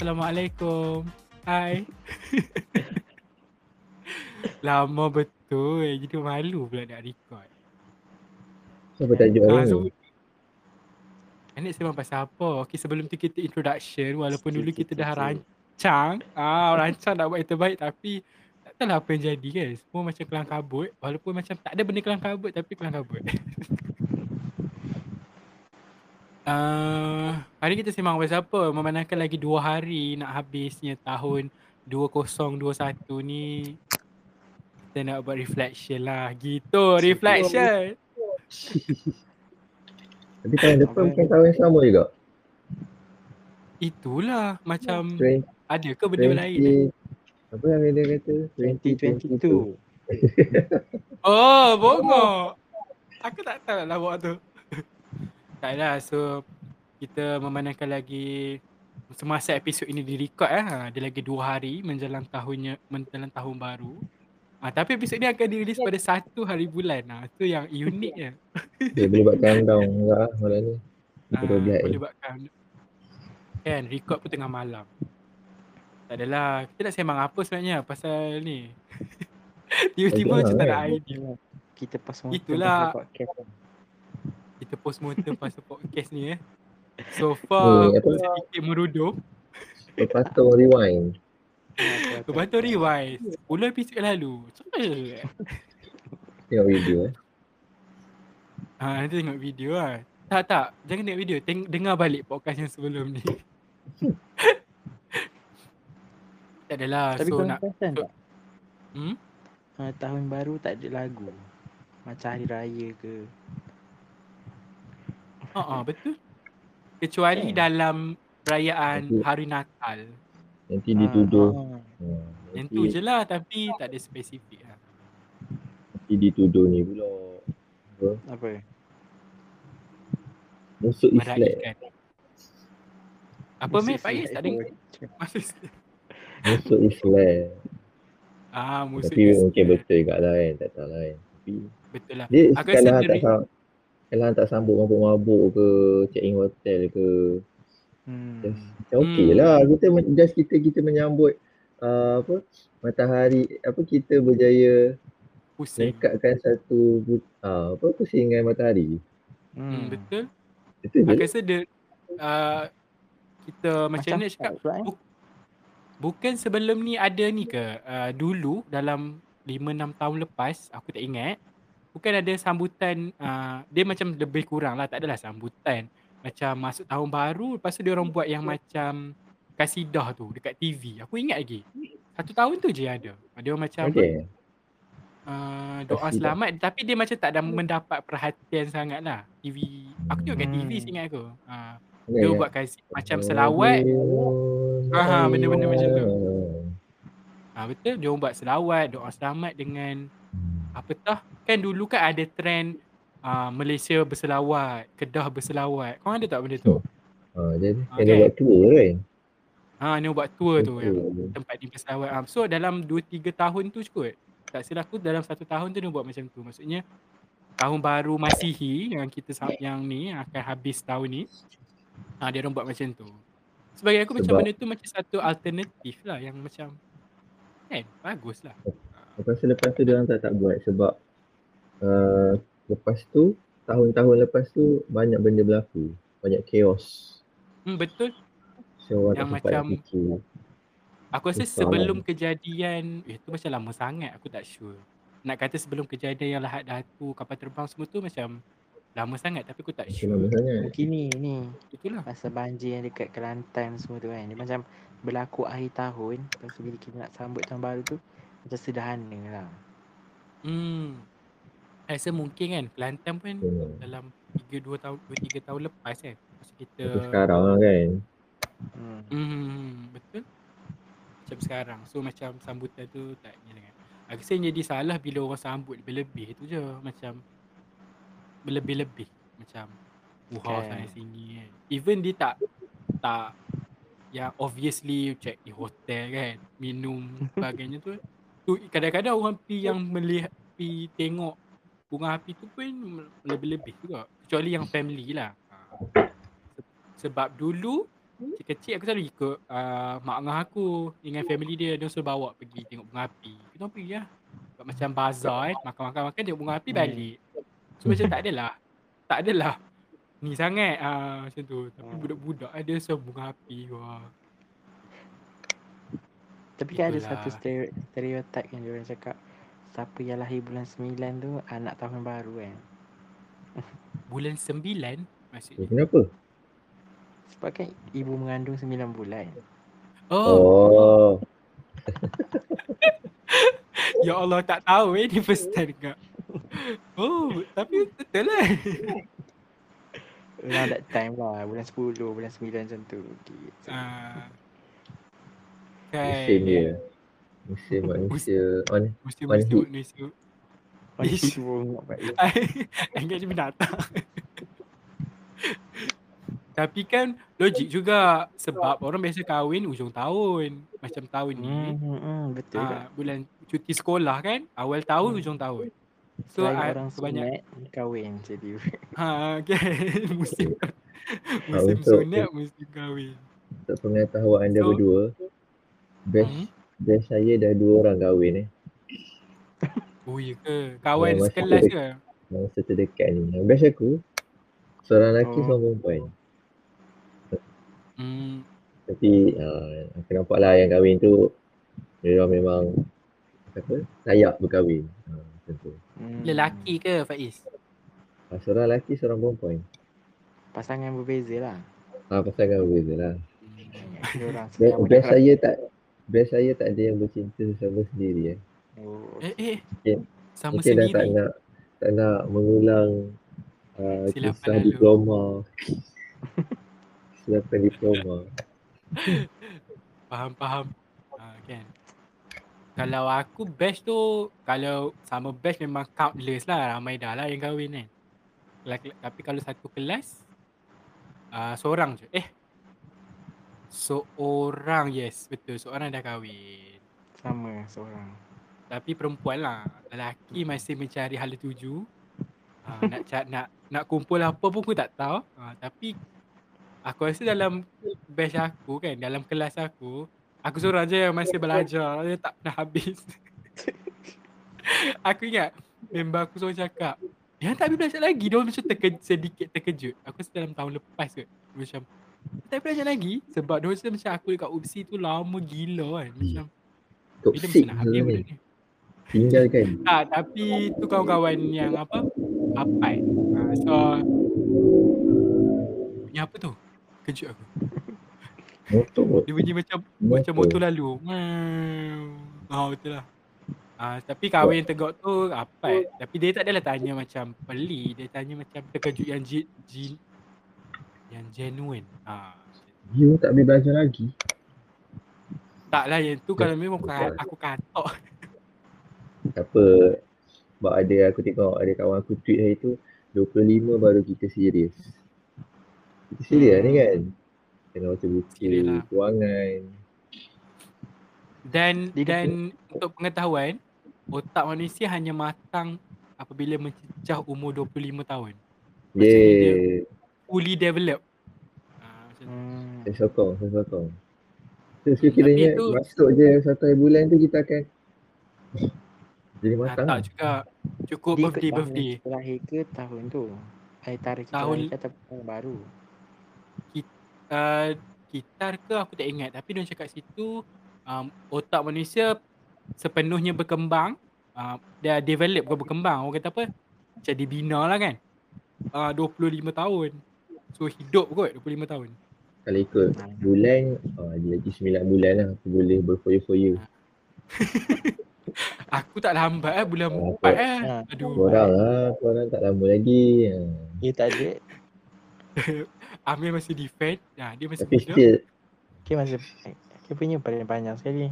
Assalamualaikum. Hai. Lama betul. Jadi malu pula nak record. Siapa tajuk Ah, so, ni? Anik sembang pasal apa? Okay, sebelum tu kita introduction. Walaupun dulu kita dah rancang. Ah, rancang nak buat yang terbaik tapi tak tahulah apa yang jadi kan. Semua macam kelang kabut. Walaupun macam tak ada benda kelang kabut tapi kelang kabut. Uh, hari kita sembang pasal apa? Memandangkan lagi dua hari nak habisnya tahun 2021 ni kita nak buat reflection lah. Gitu, reflection. Tapi tahun depan bukan tahun yang sama juga. Itulah macam 20, ada ke benda lain? apa yang dia kata? 2022. Oh, bongok. Aku tak tahu lah buat tu. Tak lah, so kita memandangkan lagi semasa episod ini direcord eh. ha, Dia lagi dua hari menjelang tahunnya menjelang tahun baru. Ah, tapi episod ni akan dirilis pada satu hari bulan. Ah, tu yang unik je. Dia boleh buat countdown enggak lah malam ni. Ah, boleh buatkan kan record pun tengah malam. Tak adalah. Kita nak sembang apa sebenarnya pasal ni. Tiba-tiba macam tak ada kan. idea. Kita pas Itulah. podcast. Kita post motor pasal podcast ni eh. So far Ni, apa? sedikit merudum. Lepas tu rewind. Lepas tu rewind 10 episod lalu. Cepet. Tengok video eh. Ha, nanti tengok video lah. Tak tak, jangan tengok video. Teng- dengar balik podcast yang sebelum ni. tak adalah. Tapi so kau nak perasan so- tak? hmm? Ha, tahun baru tak ada lagu. Macam hari raya ke. Ha betul. Kecuali Kan? dalam perayaan Tapi- hari Natal. Nanti dituduh. Ha, ha. Hmm, Yang nanti, tu je lah tapi tak ada spesifik lah. nanti dituduh ni pula. Apa? Apa? Musuh Islam. Meraihkan. Apa Mek? Faiz Islam tak maksud Musuh Islam. Ah, musuh Tapi Islam. mungkin betul juga lah kan. Tak tahu lah kan. Tapi Betul lah. dia Aku tak re- kalau tak sambut mabuk-mabuk ke check in hotel ke Hmm. just macam okey Hmm. lah kita just kita kita menyambut uh, apa matahari apa kita berjaya Pusing. mengekatkan satu uh, apa pusingan matahari Hmm, Hmm. betul. je Aku rasa dia uh, kita macam, mana nak cakap bu- bukan sebelum ni ada ni ke uh, dulu dalam 5-6 tahun lepas aku tak ingat bukan ada sambutan uh, dia macam lebih kurang lah tak adalah sambutan. Macam masuk tahun baru lepas tu dia orang buat yang macam kasidah tu dekat TV aku ingat lagi. Satu tahun tu je ada. Dia orang macam okey uh, doa Kasidah. selamat tapi dia macam tak ada mendapat perhatian sangat lah. TV aku tengok kat TV Hmm. seingat aku. Uh, Okay, dia buat kasih macam selawat. Ah, benda-benda macam tu. Ah betul. Dia buat selawat, doa selamat dengan apa tah kan dulu kan ada trend uh, Malaysia berselawat, Kedah berselawat. Kau ada tak benda tu? Ha, dia Okay. kena buat tour kan. Ha ni buat tour tu yang tempat dia berselawat. Ah, so dalam 2 3 tahun tu kot. Tak silap aku dalam satu tahun tu dia buat macam tu. Maksudnya tahun baru Masihi yang kita yang ni akan habis tahun ni. Ha dia orang buat macam tu. Sebagai aku macam Sebab- benda tu macam satu alternatif lah yang macam kan bagus lah. Aku rasa lepas tu dia orang tak tak buat sebab uh, lepas tu tahun-tahun lepas tu banyak benda berlaku. Banyak chaos. Hmm, betul. So orang Yang macam- fikir. Aku rasa Besar sebelum kejadian eh tu macam lama sangat aku tak sure. Nak kata sebelum kejadian yang lahat datu kapal terbang semua tu macam lama sangat tapi aku tak Macam lama sure. sangat. Mungkin ni, ni. Itulah. Pasal banjir yang dekat Kelantan semua tu kan. Dia macam berlaku akhir tahun. Lepas tu bila kita nak sambut tahun baru tu. Macam sederhana lah. Hmm. I rasa mungkin kan Kelantan pun Hmm. dalam 3 2 tahun 2 3 tahun lepas kan. Masa kita Tapi sekarang lah kan. Hmm. Hmm, betul. Macam sekarang. So macam sambutan tu tak ni sangat. Aku rasa jadi salah bila orang sambut lebih-lebih tu je. Macam berlebih-lebih. Macam wow Kan. sana sini kan. Even dia tak tak yang obviously check di hotel kan. Minum sebagainya tu. Tu kadang-kadang orang pi yang melihat pi tengok bunga api tu pun lebih-lebih juga. Kecuali yang family lah. Ha. Se- Sebab dulu kecil-kecil aku selalu ikut uh, mak ngah aku dengan family dia dia selalu bawa pergi tengok bunga api. Kita pergi lah. Buat macam bazar kan, makan-makan-makan tengok bunga api Hmm. balik. So macam tak adalah. Tak adalah ni sangat ah macam tu. Tapi Hmm. budak-budak ada semua bunga api wah. Tapi kan ada satu stereo- stereotype yang diorang cakap siapa yang lahir bulan 9 tu anak tahun baru kan. Bulan 9 Eh, maksudnya. Kenapa? Sebab kan ibu mengandung 9 bulan. Oh, Oh. ya Allah tak tahu eh ni first time kak. Oh, tapi betul lah. Around that time lah. Bulan 10, bulan 9 macam tu. Gitu. Ah. Kan. Musim dia. Musim manusia. Mana? Musim One musim manusia. Tu orang baik. Anggap je binatang. Tapi kan logik juga sebab orang biasa kahwin ujung tahun. Macam tahun ni Hmm, hmm, hmm, betul tak? bulan cuti sekolah kan awal tahun Hmm. hujung tahun. So Selain ah, orang kebanyak sunat, kahwin jadi. ha kan musim musim sunat musim kahwin. Untuk pengetahuan anda So- berdua. Best, Hmm. best saya dah dua orang kahwin eh. Oh ya ke? Kawan Ya, sekelas ke? Masa terdekat ni. Yang best aku. Seorang lelaki, Oh. seorang perempuan. Hmm. Tapi uh, aku nampak lah yang kahwin tu. Dia memang apa, layak berkahwin. Uh, macam tu. Hmm. Lelaki ke Faiz? Uh, seorang lelaki, seorang perempuan. Pasangan berbeza lah. Ah, pasangan berbeza lah. Hmm. Best, best saya tak Best saya tak ada yang bercinta sesama sendiri eh. Oh, Eh eh. Mungkin- Sama Mungkin dah tak sendiri. nak tak nak mengulang uh, Silapan kisah lalu. diploma. Silapan diploma. Faham faham. Ha, kan. Kalau aku batch tu kalau sama batch memang countless lah ramai dah lah yang kahwin kan. Laki- Tapi kalau satu kelas uh, seorang je. Eh. Seorang yes betul seorang dah kahwin. sama seorang. Tapi perempuan lah. Lelaki masih mencari hala tuju. Ha, nak ca- nak nak kumpul apa pun aku tak tahu. Ha, tapi aku rasa dalam batch aku kan, dalam kelas aku, aku seorang je yang masih belajar. Dia tak pernah habis. aku ingat member aku selalu cakap, yang tak habis belajar lagi. Dia macam terke- sedikit terkejut. Aku rasa dalam tahun lepas kot. Dia Macam, tak habis belajar lagi. Sebab rasa macam aku dekat UPSI tu lama gila kan. Macam, bila Toxic mesti nak habis benda sebenarnya. ni. Tinggalkan. Tak, tapi tu kawan-kawan yang apa? Apai. Ha, so bunyi apa tu? Kejut aku. Motor. Dia bunyi macam macam motor lalu. Ha betul lah. Ah tapi kahwin tegak tu apai. Tapi dia tak adalah tanya macam peli, dia tanya macam terkejut yang jin, jin yang genuine. Ha. You tak boleh belajar lagi. Tak lah yang tu kalau memang aku, aku katok. Apa sebab ada aku tengok ada kawan aku tweet hari tu 25 baru kita serius. Kita serius Hmm. ni kan. Kena baca buku, lah. kewangan. Dan Dia dan untuk pengetahuan, otak manusia hanya matang apabila mencecah umur 25 tahun. Maksudnya dia- Yeah. Fully developed. Ha, macam tu. Hmm. Saya sokong, saya sokong. So sekiranya itu- masuk je satu bulan tu kita akan jadi matang. tak lah. juga. Cukup Dia birthday birthday. kita lahir ke tahun tu? Hari tarikh kita Tahun- ke atau tahun baru? Uh, gitar ke aku tak ingat tapi dia cakap situ um, otak manusia sepenuhnya berkembang uh, dia develop bukan berkembang orang kata apa macam dibina lah kan uh, 25 tahun so hidup kot 25 tahun Kalau ikut bulan, oh, dia lagi 9 bulan lah aku boleh berfoya-foya. aku tak lambat eh bulan Oh, 4 eh Ha. aduh Korang lah, korang tak lama lagi. Ha. Dia tak ada. Amir masih defend ya, dia masih Tapi muda still, Dia masa dia punya paling panjang sekali.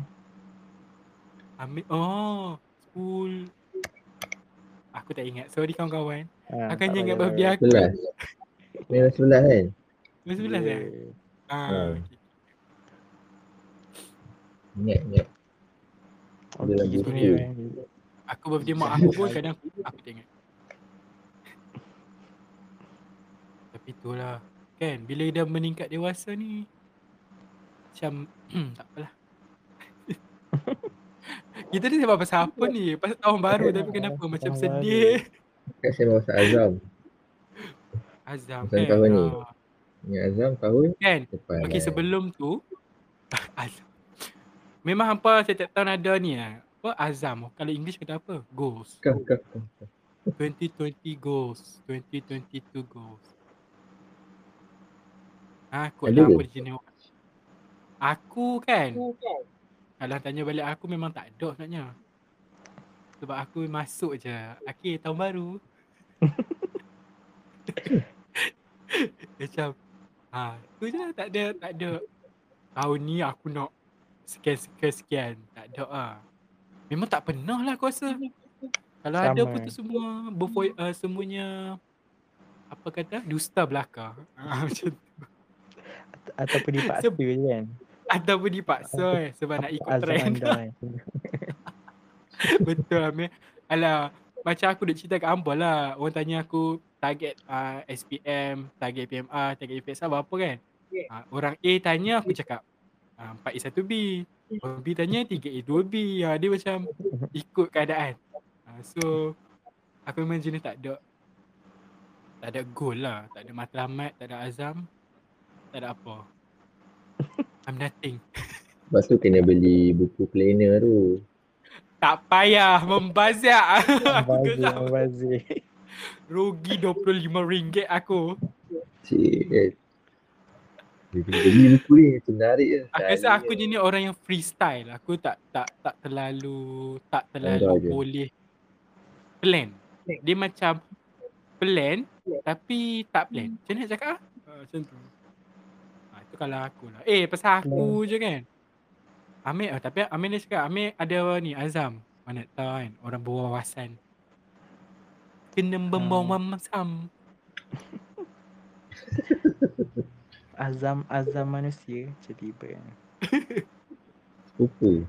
Amir oh school aku tak ingat sorry kawan-kawan Ha, Akan tak ingat birthday aku 11. Memang 11 kan? 11 eh Ya. ah, Hmm. okay. Ingat, ingat. Okey, Dalam gitu buku. ya. Aku birthday mak aku pun kadang aku, aku ingat. Tapi itulah kan bila dah meningkat dewasa ni macam tak apalah. Kita ni sebab pasal apa ni? Pasal tahun baru tapi kenapa macam Tahun sedih. Kat saya pasal Azam. Azam Pasal kan. tahun ni. Ah, Ingat Azam tahun kan? depan. Okey sebelum tu Azam. Memang hampa setiap tahun ada ni lah. Apa Azam? Kalau English kata apa? Goals. Kau, kau, kau. 2020 goals. 2022 goals. Ha, lah ke? apa jenis orang. Aku kan. Kalau tanya balik aku memang tak ada sebenarnya. Sebab aku masuk je. Akhir tahun baru. Macam ha, tu je lah, tak ada tak ada tahun ni aku nak sekian sekian sekian. Tak ada ah. Memang tak pernah lah aku rasa. Kalau ada Sama. pun tu semua berfoi, uh, semuanya apa kata dusta belaka. Ha, macam tu. Ataupun dipaksa je kan. Ataupun dipaksa eh, sebab nak ikut trend. kan. Betul Amir. Alah, macam aku duk cerita kat Ambo lah. Orang tanya aku target uh, SPM, target PMR, target UPSR berapa kan? Uh, orang A tanya aku cakap uh, 4A1B. Orang B tanya 3A2B. Uh, dia macam ikut keadaan. Uh, so, aku memang jenis tak ada tak ada goal lah. Tak ada matlamat, tak ada azam. Tak ada apa. I'm nothing. Lepas tu kena beli buku planner tu. Tak payah membazir. Membazir, membazir. Rugi RM25 aku. Cik beli buku ni menarik je. Aku rasa aku jenis orang yang freestyle. Aku tak tak tak terlalu tak terlalu je. boleh plan. Dia macam plan tapi tak plan. Macam mana nak cakap ah? Uh, macam tu. Ha, itu kalau aku lah. Eh pasal aku je kan. Amir oh, tapi Amir dia cakap Amir ada ni Azam. Mana tahu kan orang berwawasan. Kena membawa masam. Azam azam manusia macam tiba kan. Buku.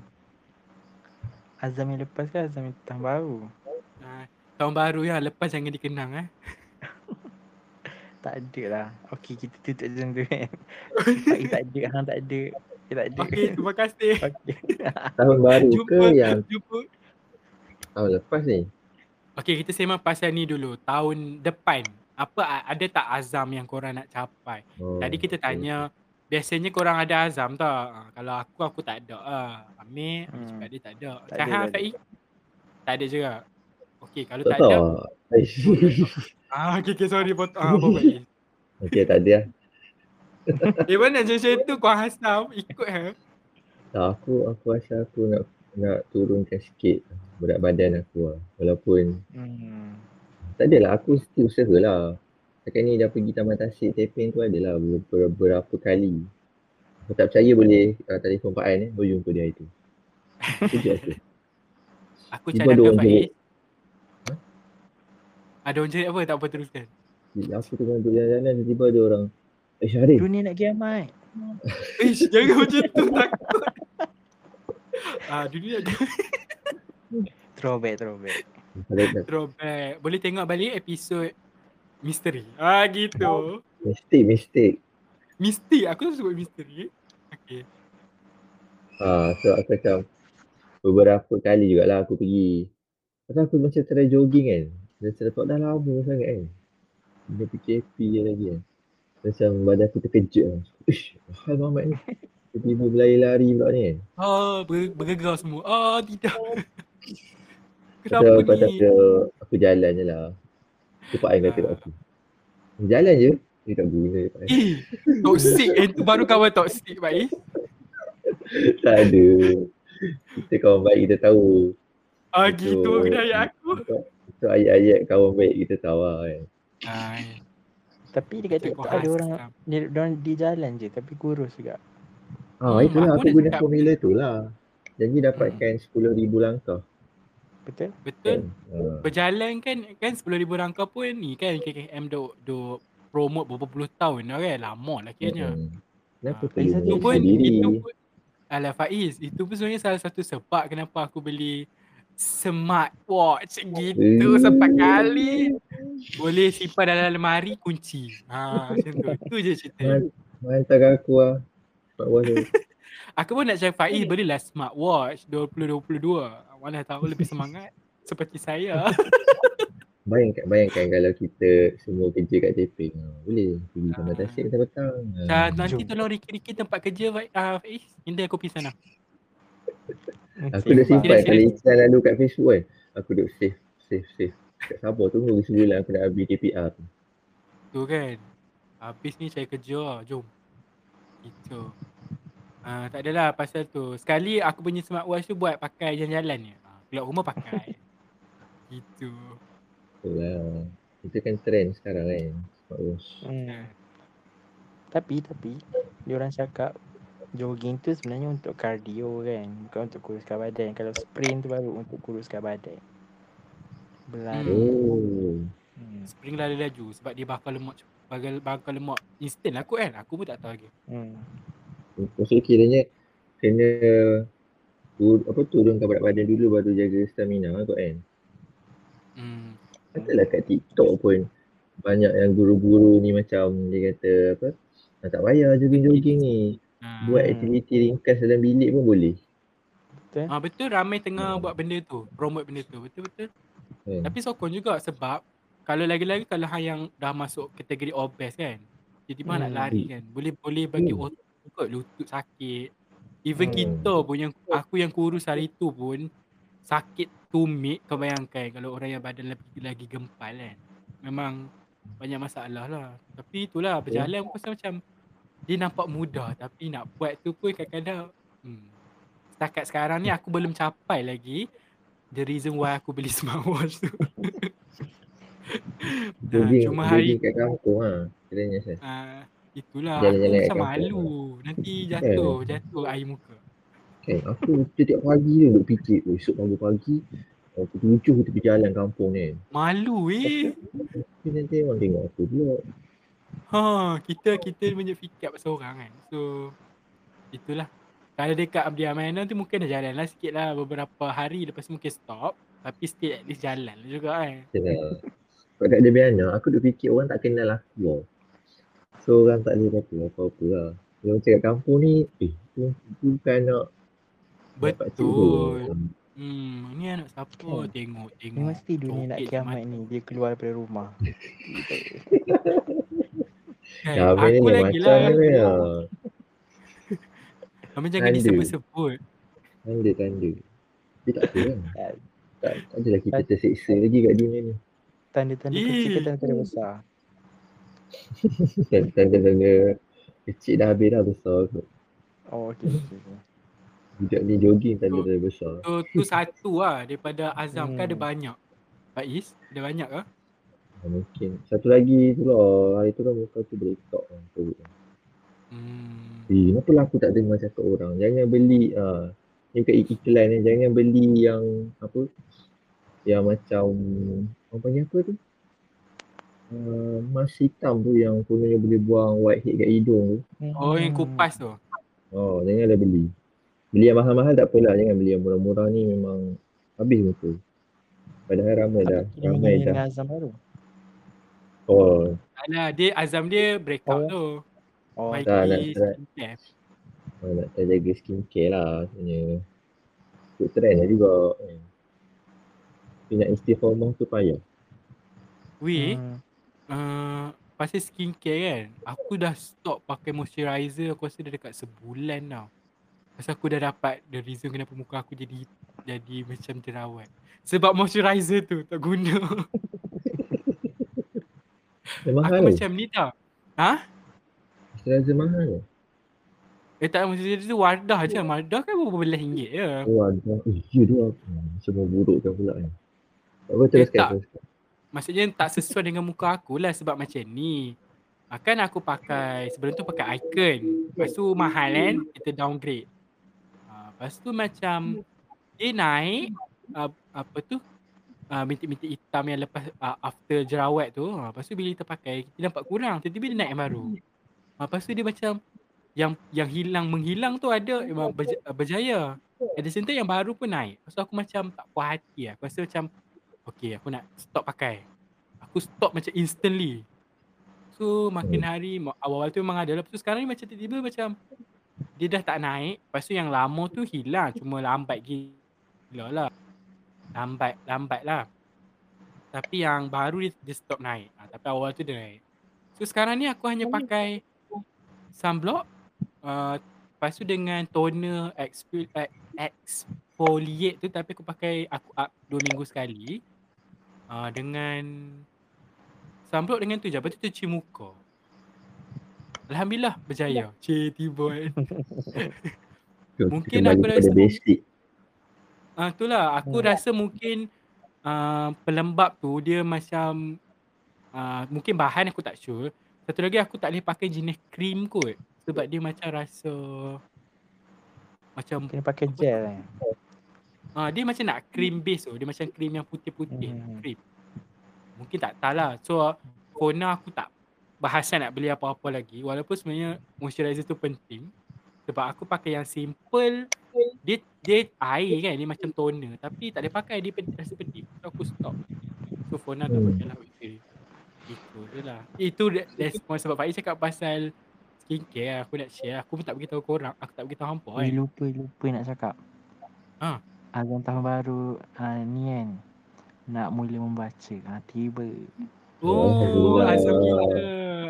Azam yang lepas kan azam yang tahun baru. Ha, tahun baru ya lepas jangan dikenang eh. Tak ada lah. Okey kita tutup macam tu kan. Tak ada, hang tak ada. Dia tak ada. Okey, terima kasih. Okey. Tahun baru ke Jumpa yang jumpa tahun lepas ni? Okey, kita sembang pasal ni dulu. Tahun depan. Apa a- ada tak azam yang korang nak capai? Oh, Tadi kita okay. tanya, biasanya korang ada azam tak? Ha, kalau aku, aku tak ada. Ah, Amir, Hmm. cakap dia tak ada. Tak ada, tak ada. Faiz? Tak ada juga. Okey, kalau Tak tak, tahu. ada. lah. Aish. Ah, okey, okay, sorry. Potong. Ah, apa? Okey tak ada lah. Eh, mana macam tu kau hasam? Ikut ha? Tak, aku aku rasa aku nak nak turunkan sikit berat badan aku lah. Walaupun Hmm. tak adalah aku still usaha lah. Sekarang ni dah pergi Taman Tasik Tepeng tu adalah beberapa, beberapa kali. Aku tak percaya boleh uh, telefon Pak An eh, boleh jumpa dia itu. Kejap tu. Aku cadangkan orang Faiz. jerit. Ada orang jerit apa? Tak apa teruskan. Aku tengah duduk jalan-jalan tiba-tiba ada orang Eh Syarif, Dunia nak kiamat. Ish, jangan macam tu takut. Ah, dunia ada Throwback, throwback. nak throwback. Boleh tengok balik episod misteri. Ah gitu. mistake, mistake. Misteri. Aku tu sebut misteri. Okay. Ha, so aku macam beberapa kali jugalah aku pergi. Pasal aku macam try jogging kan. Dan selepas dah lama sangat kan. Dia PKP je lagi kan. Macam badan aku terkejut lah. Ish, hal Muhammad ni. Tiba-tiba berlari-lari pula ni. Ah, ber, bergegar semua. Ah, tidak. Kenapa pasal ni? aku, aku jalan je lah. Tu Pak Ain kata kat aku. Jalan je. Dia tak guna Pak Ain. Eh, toxic. Eh, tu baru kawan toxic, Pak Eh. Tak ada. Kita kawan baik kita tahu. Ah, Itu- gitu kena ayat aku. Itu ayat-ayat kawan baik kita tahu lah kan. Ah, Tapi dekat TikTok ada orang dia, dia orang di jalan je tapi kurus juga. Ah, Hmm, itulah aku aku guna cakap- formula tu lah. Janji dapatkan 10,000 langkah. Betul? Betul. Kan? Ah. Berjalan kan kan 10,000 rangka pun ni kan KKM duk duk promote berapa puluh tahun dah kan. Lama lah kiranya. Mm-mm. Kenapa perlu itu pun itu pun Alah Faiz, itu pun sebenarnya salah satu sebab kenapa aku beli smartwatch gitu Eh. sempat kali. Boleh simpan dalam lemari kunci. Ha macam tu. Itu je cerita. Man- Hantar aku tu. Aku pun nak cakap Faiz belilah smartwatch 2022. Mana tahu lebih semangat seperti saya. Bayangkan, bayangkan kalau kita semua kerja kat Teping. Ha, boleh pergi Taman Ah. Tasik petang-petang. Ha. Macam nanti tolong Riki-Riki tempat kerja Fai- ah, Faiz. Indah kopi sana. Aku dah simpan serius. iklan lalu kat Facebook kan. Aku duk save, save, save. Tak sabar tunggu sebulan aku nak habis KPR tu. Tu kan. Habis ni cari kerja lah. Jom. Gitu. Ah, tak adalah pasal tu. Sekali aku punya smartwatch tu buat pakai jalan-jalan je. Ah, keluar rumah pakai. gitu. Betul lah. Itu kan trend sekarang kan. Smartwatch. Hmm. Tapi tapi dia orang cakap jogging tu sebenarnya untuk cardio kan, bukan untuk kuruskan badan. Kalau sprint tu baru untuk kuruskan badan. Berlari. Oh. Hmm. Spring lari laju sebab dia bakar lemak bakar, bakar lemak instant lah kot kan. Aku pun tak tahu lagi. Hmm. Maksudnya kiranya kena tur, apa turunkan berat badan dulu baru jaga stamina kot kan. Hmm. Katalah kat TikTok pun banyak yang guru-guru ni macam dia kata apa ah, tak payah jogging-jogging ni. Ah. Buat Hmm. aktiviti ringkas dalam bilik pun boleh. Betul? Ah betul ramai tengah buat benda tu, promote benda tu. Betul betul. Kan? Tapi sokong juga sebab kalau lagi-lagi kalau hang yang dah masuk kategori obes kan. Tiba-tiba nak Hmm. lari kan. Boleh boleh bagi Hmm. otot kot lutut sakit. Even Hmm. kita pun yang aku yang kurus hari tu pun sakit tumit kau bayangkan kalau orang yang badan lagi lagi gempal kan. Memang banyak masalah lah. Tapi itulah berjalan pun pasal macam dia nampak mudah tapi nak buat tu pun kadang-kadang hmm, setakat sekarang ni aku belum capai lagi the reason why aku beli smartwatch tu. Ah, Jogging, cuma jogging hari kat kampung lah. Kiranya saya. ah, itulah Jalan-jalan aku macam malu nanti jatuh jatuh air muka. Kan aku setiap pagi tu duk fikir, oh, esok pagi-pagi aku tujuh kita pergi jalan kampung ni. Malu eh. Nanti orang tengok aku pula. Ha, kita kita banyak fikir pasal orang kan. So itulah. Kalau dekat Abdi Amanan tu mungkin dah jalan lah sikit lah beberapa hari lepas tu mungkin stop. Tapi still at least jalan lah juga kan. Sebab kat Debiana, aku duk fikir orang tak kenal aku lah. So orang tak boleh kata apa-apa lah. Dia macam kat kampung ni, eh tu, bukan nak. Betul. Hmm, ni anak siapa? Kan? Tengok, Ni tengok. mesti dunia nak kiamat macam- ni dia keluar daripada rumah. Kan, Kami ni aku dia lagi macam lah. lah. Kamu jangan Tanda. disebut-sebut. Tanda-tanda. Tapi tak apa kan. Tak. Tak, tak adalah kita terseksa lagi kat dunia ni. Tanda-tanda kecil ke tanda-tanda besar? Tanda-tanda kecil dah habis dah besar kot. Oh okey. Budak ni jogging tanda-tanda besar. Tu, tu satu lah daripada Azam kan ada Hmm. banyak. Faiz, ada banyak ke? Ha, mungkin. Satu lagi tu lah. Hari tu kan muka tu breakout kan. COVID kan. Hmm. Eh, kenapa lah aku tak dengar cakap orang? Jangan beli, ah, ni bukan iklan ni, jangan beli yang apa, yang macam, orang panggil apa tu? Uh, mask hitam tu yang kononnya boleh buang whitehead kat hidung tu. Oh yang Hmm. kupas tu. Oh, janganlah beli. Beli yang mahal-mahal tak apalah, jangan beli yang murah-murah ni memang habis muka. Padahal ramai dah, ramai dah. Oh, Alah, dia Azam dia breakout Oh. tu. Oh, Mikey tak, nak- nak- skincare. oh, nak jaga skincare lah sebenarnya. Ikut trend lah juga. Tapi nak istiqomah tu payah. Weh, hmm. uh, pasal skincare kan, aku dah stop pakai moisturizer aku rasa dah dekat sebulan tau. Pasal aku dah dapat the reason kenapa muka aku jadi jadi macam jerawat. Sebab moisturizer tu tak guna. Dia mahal aku tu. macam ni tau. Ha? Moisturizer mahal tu. Eh tak moisturizer tu Wardah je. Wardah kan berapa belas ringgit je. Oh ada. Eh, ya tu lah. Semua burukkan pula ni. Apa, Eh, teruskan, tak. Maksudnya tak sesuai dengan muka aku lah sebab macam ni. Ah, Kan aku pakai, sebelum tu pakai icon. Lepas tu mahal kan, kita downgrade. Ah, Lepas tu macam dia naik, ah, apa tu, ah, bintik-bintik hitam yang lepas ah, after jerawat tu. Ah, Lepas tu bila kita pakai, kita nampak kurang. Tiba-tiba dia naik yang baru. Ah, Lepas tu dia macam yang yang hilang menghilang tu ada eh, berj- berjaya. At the same time yang baru pun naik. Lepas tu aku macam tak puas hati lah. Aku rasa macam okay aku nak stop pakai. Aku stop macam instantly. So makin hari awal-awal tu memang ada. Lepas tu sekarang ni macam tiba-tiba macam dia dah tak naik. Lepas tu yang lama tu hilang. Cuma lambat gila lah. Lambat, lambat lah. Tapi yang baru dia, dia stop naik. Ha, tapi awal tu dia naik. So sekarang ni aku hanya pakai sunblock. Uh, lepas tu dengan toner exfol- eh, exfoliate tu tapi aku pakai aku up 2 minggu sekali. Uh, dengan sunblock dengan tu je. Lepas tu cuci muka. Alhamdulillah berjaya. Cik tiba kan. Mungkin aku rasa- pada basic. Ah itulah aku Hmm. rasa mungkin uh, pelembab tu dia macam uh, mungkin bahan aku tak sure. Satu lagi aku tak boleh pakai jenis krim kot sebab dia macam rasa macam Kena pakai gel eh. ah dia macam nak cream base tu. Dia macam krim yang putih-putih Hmm. krim. Mungkin tak tahu lah. So for now aku tak bahasan nak beli apa-apa lagi walaupun sebenarnya moisturizer tu penting sebab aku pakai yang simple dia dia air kan dia macam toner tapi tak boleh pakai dia pedih, rasa pedih so aku stop so for now tak Hmm. pakai lah itu je lah itu that- that's one sebab Faiz cakap pasal skincare aku nak share aku pun tak beritahu korang aku tak beritahu hampa kan lupa lupa nak cakap. Ha. Azam tahun baru uh, ni kan nak mula membaca. Ha, tiba. oh Alhamdulillah. azam kita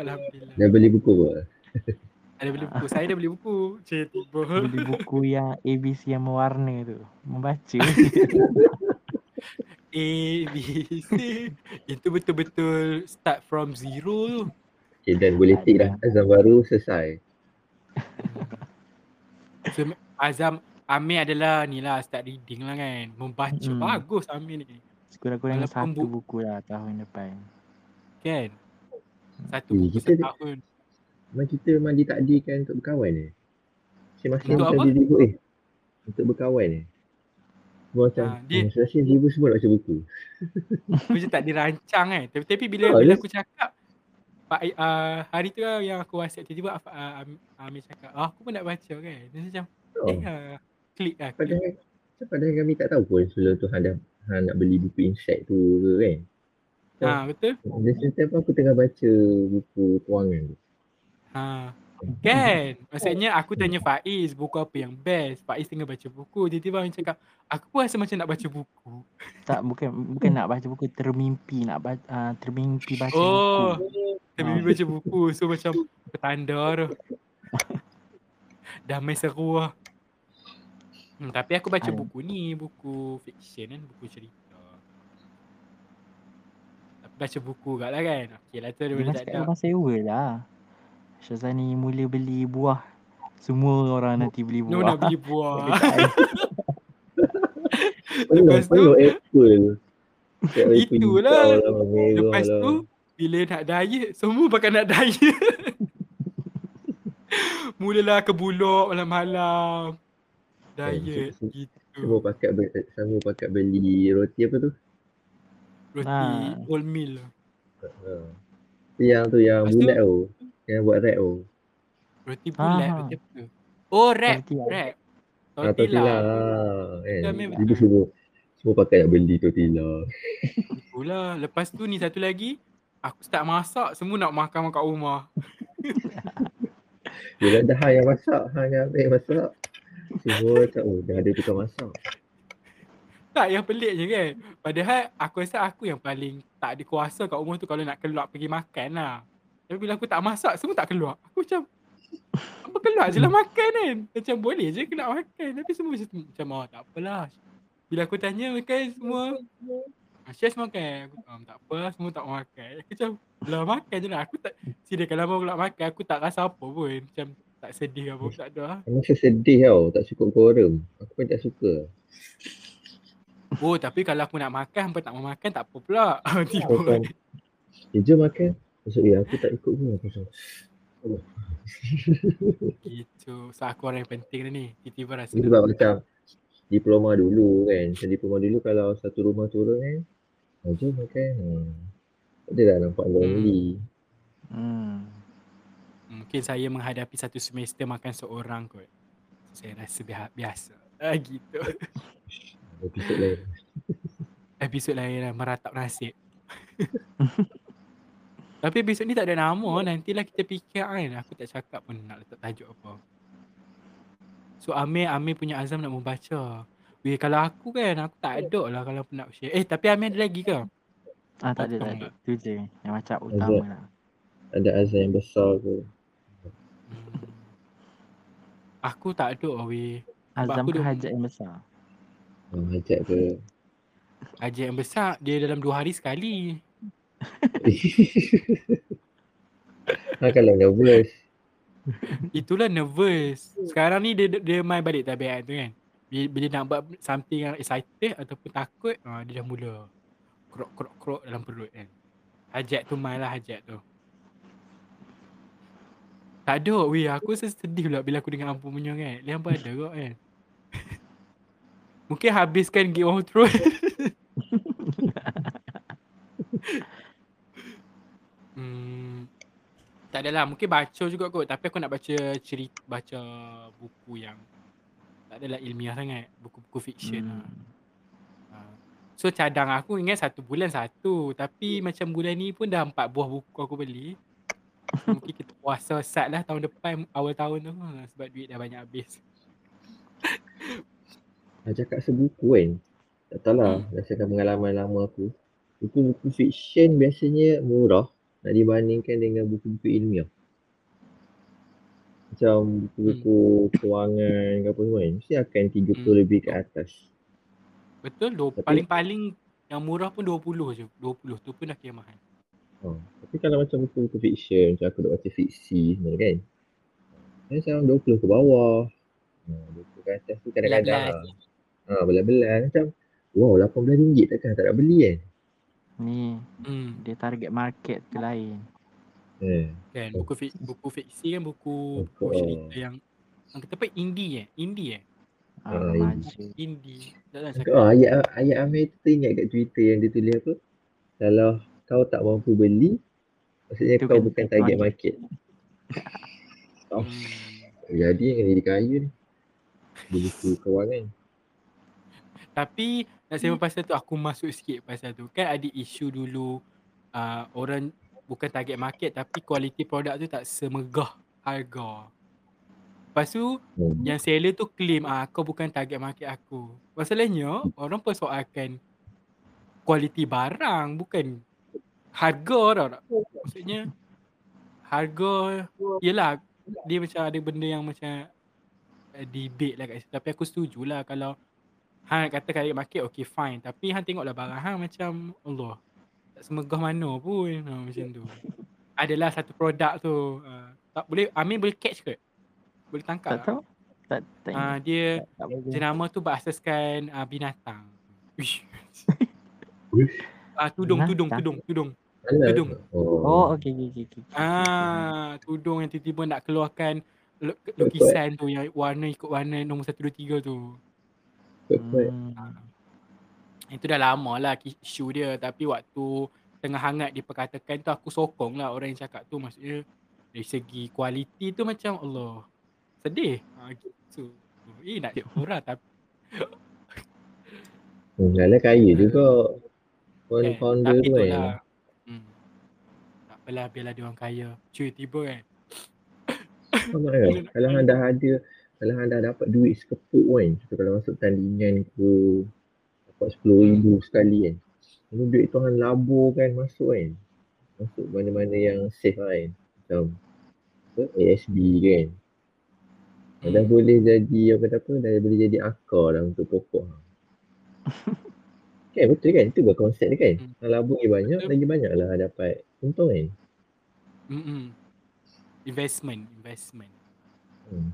Alhamdulillah Dah beli buku apa? ada beli buku saya dah beli buku cik tiba Beli buku yang ABC yang mewarna tu. Membaca. A B C itu betul-betul start from zero tu Okay, dan boleh ada. dah. Azam baru selesai. So, Azam Amir adalah ni lah start reading lah kan. Membaca. Mm. Bagus Amir ni. Sekurang-kurangnya satu bu- buku lah tahun depan. Kan? Satu Eh, buku setahun. Memang kita memang ditakdirkan untuk berkawan ni. Masing-masing Untuk macam apa? diri eh. Untuk berkawan ni. Semua macam, Ah, dia- dia... masing-masing ibu semua nak baca buku. Aku je tak dirancang kan. Tapi, tapi bila, Oh, bila aku cakap Pak, uh, hari tu lah yang aku whatsapp tiba-tiba uh, Amir cakap oh, aku pun nak baca kan. Dia macam Oh. eh uh, klik lah. Padahal, padahal kami tak tahu pun sebelum tu Han dah Han nak beli buku insight tu ke kan. Ha, betul? Di same time aku tengah baca buku kewangan tu. Ha. Kan? Maksudnya aku tanya Faiz buku apa yang best. Faiz tengah baca buku. Tiba-tiba Amir cakap aku pun rasa macam nak baca buku. Tak bukan bukan nak baca buku termimpi nak baca uh, termimpi baca Oh. buku. Tapi Ah. baca buku so macam petanda tu. Damai seru lah. Hmm, tapi aku baca buku ni, buku fiction kan, buku cerita. Tapi baca buku kat lah kan. Okey lah tu Dia daripada tak ada. rumah sewa lah. Syazani mula beli buah. Semua orang nanti beli No buah. nak beli buah. Lepas tu- apple. Itulah. lah, Lepas lah. tu, bila nak diet, semua pakai nak diet. Mulalah ke buluk malam-malam. Diet Semua- gitu. Semua pakai beli, semua pakai beli roti apa tu? Roti Ah. wholemeal. Ha. Tu yang tu yang bulat tu. Yang buat rap tu. Roti bulat, Ah. roti apa? Oh, wrap, Tortilla. wrap. Ah, tortilla. Tortilla. Memang Ibu betul. semua semua pakai nak beli tortilla. Itulah. Lepas tu ni satu lagi, aku start masak, semua nak makan kat rumah. Bila dah Han yang masak, Han yang ambil masak. Semua cakap, oh dah ada tukang masak. Tak, yang pelik je kan. Padahal aku rasa aku yang paling tak ada kuasa kat rumah tu kalau nak keluar pergi makan lah. Tapi bila aku tak masak, semua tak keluar. Aku macam, apa keluar je lah makan kan. Macam boleh je ke nak makan. Tapi semua macam, macam oh tak apalah. Bila aku tanya makan semua, ah, Syaz makan. Aku oh, tak apa, semua tak makan. Aku macam, lah makan je lah. Aku tak, sini kalau mau nak makan, aku tak rasa apa pun. Macam tak sedih apa, tak ada lah. Masa sedih tau, tak cukup korem. Aku pun tak suka. Oh tapi kalau aku nak makan, hampa tak mau makan tak apa pula. Tiba. Eh jom makan. Maksud, eh aku tak ikut pun. Aku macam, Gitu. So aku orang yang penting dah ni. Tiba-tiba rasa. Ini sebab macam diploma dulu kan. Macam diploma dulu kalau satu rumah turun kan. Oh, jom makan. Hmm. Tak adalah nampak lonely. Hmm. Mungkin saya menghadapi satu semester makan seorang kot. Saya rasa biha- biasa. Ah, gitu. Episod lain. Episod lain lah, meratap nasib. Tapi episod ni tak ada nama. Nantilah kita fikir kan. Aku tak cakap pun nak letak tajuk apa. So Amir, Amir punya azam nak membaca. Weh kalau aku kan, aku tak ada lah kalau nak share. Eh tapi Amir ada lagi ke? Ah tak ada tak ada. Tu je yang macam utama lah. Ada azan yang besar ke? Hmm. Aku tak ada lah weh. Sebab Azam aku ke hajat yang besar? Oh, hajat ke? Haji yang besar, dia dalam dua hari sekali. ha, kalau nervous. Itulah nervous. Sekarang ni dia dia main balik tabiat tu kan. Bila, nak buat something yang excited ataupun takut, uh, dia dah mula krok krok krok dalam perut kan. Hajat tu main lah hajat tu. Tak ada weh, aku rasa sedih pula bila aku dengar Ampun punya kan. Dia ada kot kan. Mungkin habiskan Game of Thrones. Hmm, tak adalah, mungkin baca juga kot. Tapi aku nak baca cerita, baca buku yang tak adalah ilmiah sangat. Buku-buku fiction lah. Hmm. Ha. So cadang aku ingat satu bulan satu. Tapi macam bulan ni pun dah empat buah buku aku beli. Mungkin kita puasa start lah tahun depan awal tahun tu. Ha, Sebab duit dah banyak habis. Ha, cakap sebuku kan. Tak tahu lah, Hmm. berdasarkan pengalaman lama aku. Buku-buku fiction biasanya murah nak dibandingkan dengan buku-buku ilmiah. Macam buku-buku kewangan ke apa semua kan. Mesti akan 30 Hmm. lebih ke atas. Betul? Dua, Tapi- paling-paling yang murah pun 20 je. 20 tu pun dah kira mahal. Ha. Tapi kalau macam buku-buku fiction, macam aku dah baca fiksi semua kan. Macam 20 ke bawah. Ha, 20 ke atas tu kadang-kadang Belas-belas. ha, belas-belas macam wow RM18 takkan tak nak beli kan. Ni Hmm. dia target market tu lain. Eh, Kan buku fik, buku fiksi kan buku buku Betul. cerita yang yang kata apa indie eh? Indie eh? Ah, Ah. Indie. Cakap. oh, ayat ayat Amir tu ingat kat Twitter yang dia tulis apa? Kalau kau tak mampu beli, maksudnya Itu kau kan bukan target market. Oh, Hmm. jadi yang jadi kaya ni. Beli buku kewangan. Tapi nak sembang pasal tu aku masuk sikit pasal tu. Kan ada isu dulu uh, orang bukan target market tapi kualiti produk tu tak semegah harga. Lepas tu Hmm. yang seller tu claim ah kau bukan target market aku. Masalahnya orang persoalkan kualiti barang bukan harga tau tak. Maksudnya harga yelah dia macam ada benda yang macam uh, debate lah kat situ. Tapi aku setuju lah kalau hang kata target market okay fine. Tapi hang tengoklah barang hang macam Allah. Tak semegah mana pun ha, macam tu. Adalah satu produk tu. Uh, tak boleh Amin boleh catch ke? Boleh tangkap Tak tahu. Tak tak ingat. dia Tak, tak jenama tu berasaskan uh, binatang. Uish. Ah tudung tudung Binatang? tudung tudung. Alah. Tudung. Oh. Oh, okey okey okey. okey. Ah tudung yang tiba-tiba nak keluarkan lu- lukisan tu yang warna ikut warna nombor 1 2 3 tu. Hmm. Itu dah lama lah isu dia tapi waktu tengah hangat diperkatakan tu aku sokong lah orang yang cakap tu maksudnya dari segi kualiti tu macam Allah sedih. Ha, gitu. Eh nak tengok orang tapi Hmm, Alah kaya juga. Founder, kan, founder tu kan. lah. Hmm. Tak apalah biarlah dia orang kaya. Cuy tiba kan. Kalau hang dah ada, kalau hang dah dapat duit sekepuk kan, so kalau masuk tandingan ke, dapat RM10,000 sekali kan. Ini duit tu hang labur kan masuk kan. Masuk mana-mana yang safe lah kan. Macam apa, ASB kan. Hmm. Dah boleh jadi apa kata apa, dah boleh jadi akar dah untuk pokok hang. kan betul kan? Itu konsep dia kan? Hmm. Hang labur lagi banyak, Betul. lagi banyak lah dapat untung kan. Mm-mm. Investment, investment. Hmm.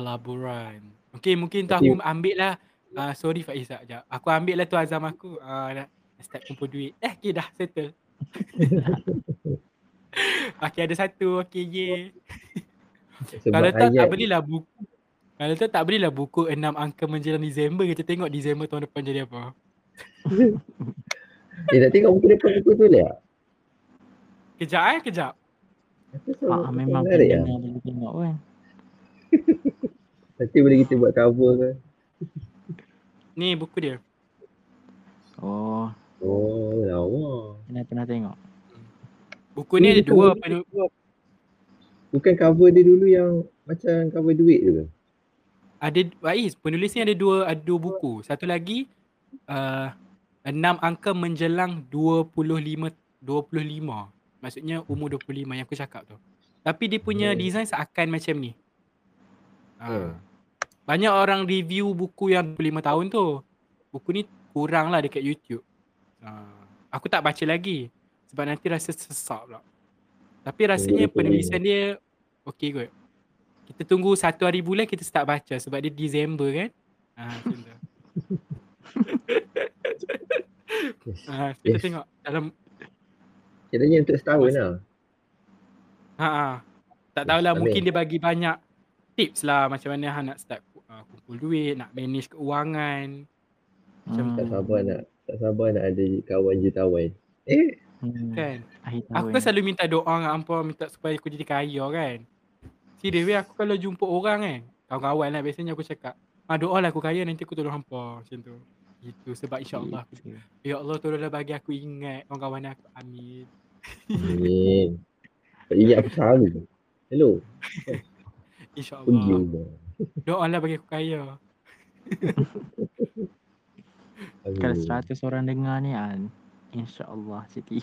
Pelaburan. Okay, mungkin tu aku ambil lah. Uh, sorry Faiz sekejap. Aku ambil lah tu azam aku. Uh, nak start kumpul duit. Eh, okay dah settle. okay, ada satu. Okay, ye. Kalau tak, tak belilah buku. Kalau tak, tak belilah buku 6 angka menjelang Disember. Kita tengok Disember tahun depan jadi apa. Eh nak tengok muka depan buku tu lah. Kejap eh, kejap. Ah, memang kena boleh tengok kan. Nanti boleh kita buat cover ke. Ni buku dia. Oh, Oh, lawa. pernah pernah tengok. Buku ni ada Buku- dua apa dua. Bukan cover dia dulu yang macam cover duit tu ke? ada Faiz, penulis ni ada dua ada dua buku. Satu lagi uh, enam angka menjelang 25 25. Maksudnya umur 25 yang aku cakap tu. Tapi dia punya Hmm. design seakan macam ni. Hmm. Banyak orang review buku yang 25 tahun tu. Buku ni kurang lah dekat YouTube. Uh, aku tak baca lagi. Sebab nanti rasa sesak pula. Tapi rasanya Betul. penulisan dia okey kot. Kita tunggu satu hari bulan kita start baca sebab dia Disember kan. Ha, macam tu. ha, kita Yes. tengok dalam Kiranya untuk setahun lah. ha, ha. Tak tahulah Amin. mungkin dia bagi banyak tips lah macam mana nak start uh, kumpul duit, nak manage keuangan. Macam Tak Hmm. sabar nak tak sabar nak ada kawan jutawan. Eh, Hmm. Kan? Akhir Aku kan selalu minta doa dengan hampa minta supaya aku jadi kaya kan. Serius weh aku kalau jumpa orang kan, kawan-kawan lah biasanya aku cakap, "Ah doa lah aku kaya nanti aku tolong hampa." Macam tu. Gitu sebab insya-Allah aku. Ya Allah tolonglah bagi aku ingat kawan-kawan aku. Amin. amin. Tak ingat aku selalu. Hello, pergi Rumah. Doalah bagi aku kaya. Kalau. 100 orang dengar ni kan, insya-Allah jadi.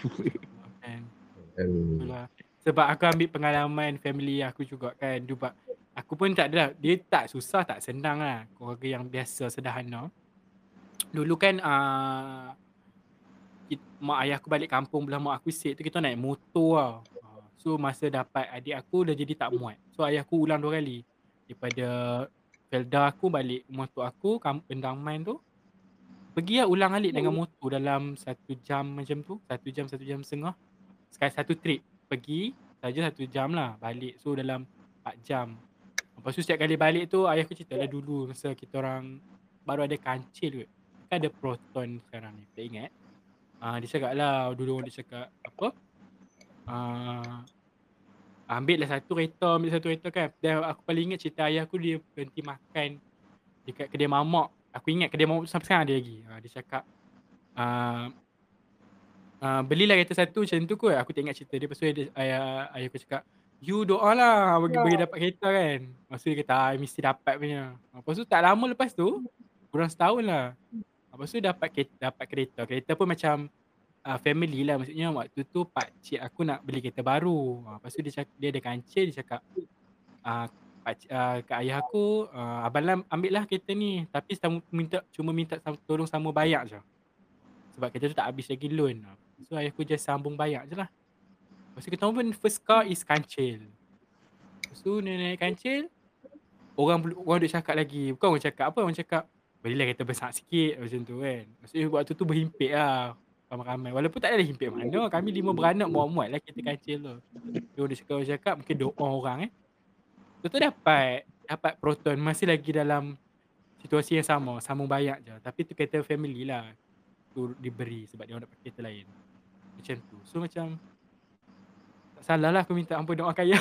Itulah. Sebab aku ambil pengalaman family aku juga kan. Sebab aku pun tak adalah. Dia tak susah, tak senang lah. Keluarga yang biasa, sederhana. Dulu kan uh, mak ayah aku balik kampung belah mak aku sit tu kita naik motor tau. Ah, So masa dapat adik aku dah jadi tak muat. So ayah aku ulang dua kali. Daripada Felda aku balik motor aku, Main tu. Pergi lah ulang alik dengan motor dalam satu jam macam tu. Satu jam, satu jam setengah. Sekali satu trip. Pergi saja satu jam lah balik. So dalam 4 jam. Lepas tu setiap kali balik tu ayah aku cerita lah dulu masa kita orang baru ada kancil kot. Kan ada proton sekarang ni. Tak ingat. Ah dia cakap lah dulu dia cakap apa? Ah ambil lah satu kereta, ambil satu kereta kan. Dan aku paling ingat cerita ayah aku dia berhenti makan dekat kedai mamak. Aku ingat kedai mamak tu sampai sekarang ada lagi. Ah dia cakap ah Uh, belilah kereta satu macam tu kot. Aku tak ingat cerita dia. Lepas tu dia, ayah, ayah aku cakap, you doa lah bagi, bagi dapat kereta kan. Lepas tu dia kata, ah, mesti dapat punya. Lepas tu tak lama lepas tu, kurang setahun lah. Lepas tu dapat kereta, dapat kereta. Kereta pun macam uh, family lah. Maksudnya waktu tu pak cik aku nak beli kereta baru. Uh, lepas tu dia, cakap, dia ada kancil, dia cakap, uh, pak cik, uh, kat ayah aku, uh, abang Lam ambil lah kereta ni. Tapi sama, minta, cuma minta sama, tolong sama bayar je. Sebab kereta tu tak habis lagi loan. So ayah aku just sambung bayar je lah. Lepas tu kita pun first car is kancil. Lepas tu dia naik kancil. Orang orang duk cakap lagi. Bukan orang cakap apa. Orang cakap belilah kereta besar sikit macam tu kan. Maksudnya waktu tu berhimpit lah. Ramai-ramai. Walaupun tak ada himpit mana. Kami lima beranak muat-muat lah kereta kancil tu. Dia orang cakap, cakap mungkin doa orang eh. Lepas tu dapat. Dapat proton. Masih lagi dalam situasi yang sama. Sambung bayar je. Tapi tu kereta family lah. Tu diberi sebab dia orang dapat kereta lain. Macam tu. So macam tak salah lah aku minta ampun doa kaya.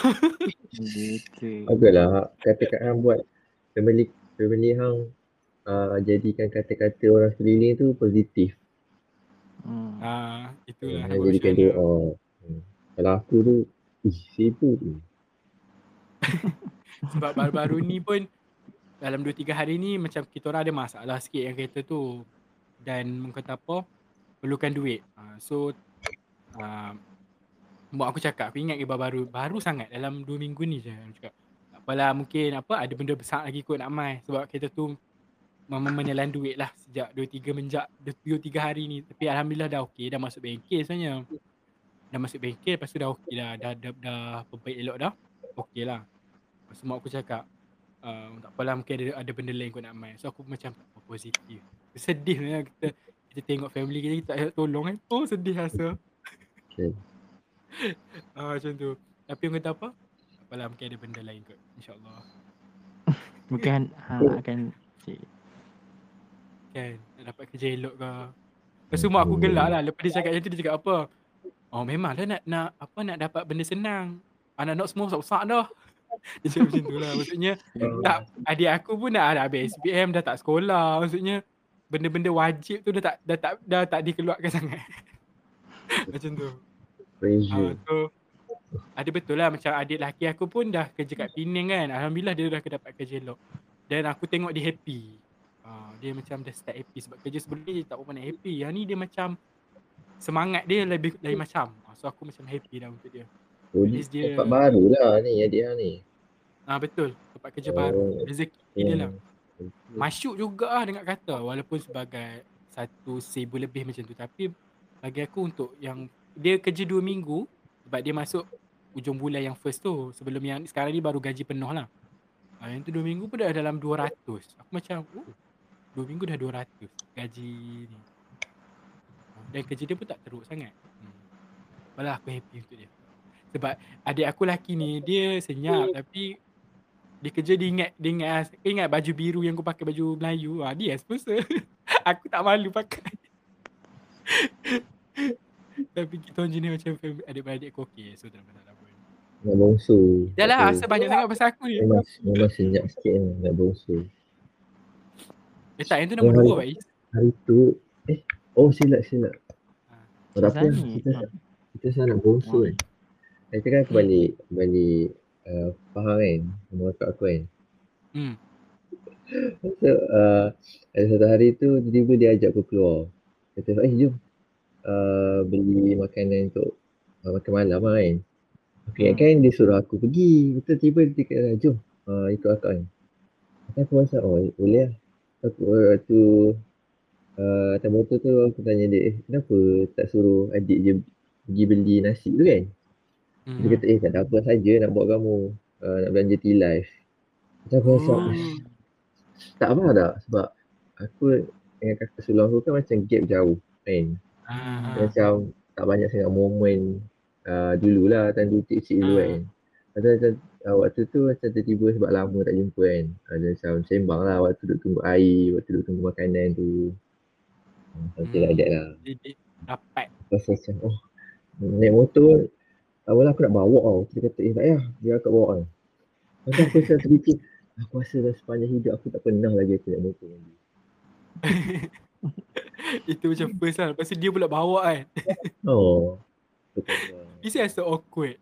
Gitu. Agaklah kata-kata hang buat family family hang uh, jadikan kata-kata orang sekeliling tu positif. Hmm. ah, itulah. Hang aku jadikan bersyukur. doa. Hmm. Kalau aku tu ih sibuk je. Sebab baru-baru ni pun dalam 2-3 hari ni macam kita orang ada masalah sikit yang kereta tu. Dan orang kata apa, perlukan duit. Uh, so, uh, mak aku cakap, aku ingat ke baru baru sangat dalam 2 minggu ni je. Aku cakap, tak apalah mungkin apa ada benda besar lagi kot nak mai. Sebab kereta tu memang menelan duit lah sejak 2-3 menjak 2-3 hari ni. Tapi Alhamdulillah dah okey, dah masuk bengkel sebenarnya. Dah masuk bengkel, lepas tu dah okey dah, dah, dah, dah perbaik elok dah. Okey lah. Lepas tu mak aku cakap, uh, tak apalah mungkin ada, ada benda lain kau nak main. So aku macam oh, positif. Sedih sebenarnya kita kita tengok family kita, kita tak tolong kan. Oh sedih rasa. Okay. Ah macam tu. Tapi orang kata apa? Tak apalah mungkin ada benda lain kot. InsyaAllah. Mungkin hang akan cik. Kan. Nak dapat kerja elok ke. Lepas tu mak aku gelak lah. Lepas dia cakap macam tu dia cakap apa? Oh memanglah nak nak apa nak dapat benda senang. Anak-anak semua besar-besar dah. Dia cakap macam tu lah. Maksudnya tak adik aku pun dah, dah habis SPM dah tak sekolah. Maksudnya benda-benda wajib tu dah tak dah tak dah tak dikeluarkan sangat. macam tu. Ah, Pressure. so ada betul lah macam adik lelaki aku pun dah kerja kat Penang kan. Alhamdulillah dia dah dapat kerja elok. Dan aku tengok dia happy. Dia macam dah start happy sebab kerja sebelum ni dia tak nak happy. Yang ni dia macam semangat dia lebih lain macam. Uh, so aku macam happy dah untuk dia. Oh, At dia- tempat baru lah ni adik hang ni. Ah betul. Tempat kerja Oh. baru. Rezeki dia lah. Hmm. Masyuk juga lah dengar kata walaupun sebagai satu seribu lebih macam tu tapi bagi aku untuk yang dia kerja dua minggu sebab dia masuk ujung bulan yang first tu sebelum yang sekarang ni baru gaji penuh lah. Ah, yang tu dua minggu pun dah dalam 200. Aku macam oh, dua minggu dah 200 gaji ni. Dan kerja dia pun tak teruk sangat. Hmm. Malah aku happy untuk dia. Sebab adik aku lelaki ni dia senyap tapi dia kerja dia ingat dia ingat, ah, ingat baju biru yang aku pakai baju Melayu ah dia sponsor. aku tak malu pakai. Tapi kita orang jenis macam adik-beradik aku okey so tak pun. Nak bongsu. Dah lah Tak asal banyak sangat pasal aku ni. Memang, memang senyap sikit kan nak bongsu. Eh tak yang tu nombor dua Faiz. Hari tu, eh, oh silap silap. Oh, tak apa, Zani. kita, kita salah nak bongsu kan. Itu kan aku balik, balik uh, Pahang kan, rumah kakak aku kan. Hmm. So, uh, ada satu hari tu tiba-tiba dia ajak aku keluar. Kata, eh jom uh, beli makanan untuk uh, makan malam lah kan. Aku ingat kan dia suruh aku pergi. Betul tiba dia kata, jom uh, ikut akak kan. Aku rasa, oh boleh lah. Aku waktu uh, atas motor tu aku tanya dia, eh kenapa tak suruh adik je pergi beli nasi tu kan. hmm. Dia kata, eh tak ada apa saja nak buat kamu. Uh, nak belanja tea life. Macam aku rasa, Oh. tak apa tak sebab aku dengan kakak sulung aku kan macam gap jauh kan. Dia Macam tak banyak sangat momen uh, dululah time tu kecil dulu Ah. kan. Macam, macam uh, waktu tu macam tiba-tiba sebab lama tak jumpa kan. Ada macam sembang lah waktu duduk tunggu air, waktu duduk tunggu makanan tu. Hmm, Something Hmm. that lah. Dia, dia dapat. Rasa macam oh naik motor awal aku nak bawa tau. Dia kata eh tak payah biar akak bawa kan. Macam aku macam terfikir aku rasa dah sepanjang hidup aku tak pernah lagi aku naik motor dia. Itu macam first lah. Lepas tu dia pula bawa kan. Oh. Betul just so awkward.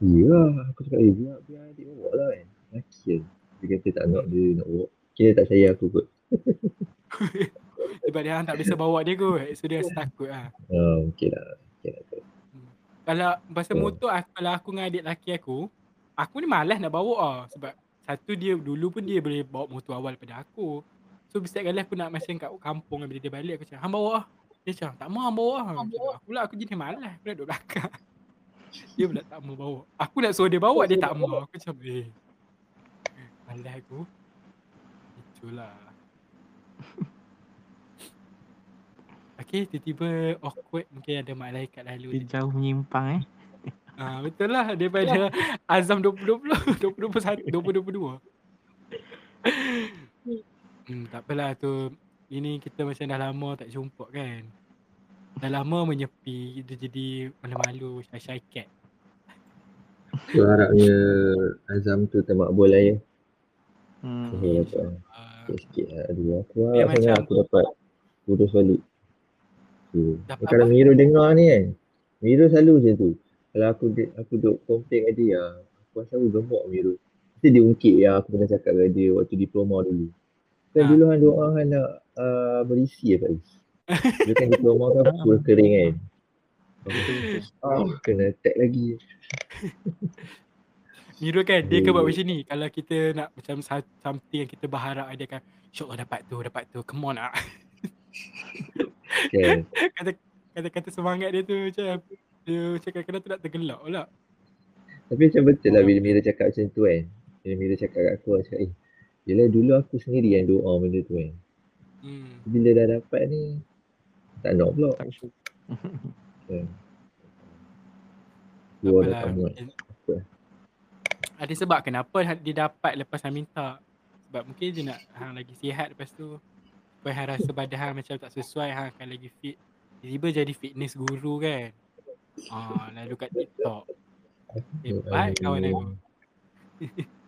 Ya lah. Aku cakap eh biar, biar adik bawa lah kan. Laki kan. Dia kata tak nak dia nak bawa. Kira tak sayang aku kot. Sebab dia tak biasa bawa dia kot. So dia rasa takut lah. Ah, okay lah. Okay lah. kot. Kalau pasal Oh. motor aku, kalau aku dengan adik lelaki aku, aku ni malas nak bawa lah. Sebab satu dia dulu pun dia boleh bawa motor awal daripada aku. So setiap kali aku nak macam kat kampung bila dia balik aku cakap, "Hang bawa lah." Dia cakap, "Tak mau hang bawa lah." Aku pula aku jenis malas, aku nak duduk belakang. Dia pula tak mau bawa. Aku nak suruh dia bawa dia tak mau. Aku macam, "Eh." Malas aku. Itulah. Okay, tiba-tiba awkward mungkin ada malaikat lalu Dia jauh menyimpang eh. Ah betul lah daripada Azam 2020 2021 2022. hmm, tak apalah tu ini kita macam dah lama tak jumpa kan. Dah lama menyepi dia jadi malu-malu shy-shy cat. So harapnya Azam tu termakbul lah ya. Hmm. Aku dapat Uh, sikit-sikit lah. Aduh aku harap sangat macam- aku dapat urus balik. Dapat Kalau apa? Miro dengar ni kan. Miro selalu macam tu. Kalau aku aku duk komplain kat dia, aku rasa aku gemuk Miro. Mesti dia ungkit yang aku pernah cakap kat dia waktu diploma dulu. Kan Ha. dulu kan doa kan nak uh, berisi ya Faiz. Dia kan diploma kan full kering kan. Ah, kena tag lagi. Miro kan dia kan buat macam ni kalau kita nak macam something yang kita berharap dia kan InsyaAllah dapat tu dapat tu come on ah. Kan. kata kata-kata semangat dia tu macam dia macam kadang-kadang tu nak tergelak pula. Tapi macam betul lah bila Mira cakap macam tu kan. Bila Mira cakap kat aku, aku cakap eh. Yelah dulu aku sendiri yang doa benda tu kan. Hmm. Bila dah dapat ni, tak nak pula. Tak syuk. Tak Dua dah tak Apa? Ada sebab kenapa dia dapat lepas hang minta. Sebab mungkin dia nak hang lagi sihat lepas tu. Supaya hang rasa badan hang macam tak sesuai, hang akan lagi fit. Tiba-tiba jadi fitness guru kan. Ah, lalu kat TikTok. Hebat kawan aku.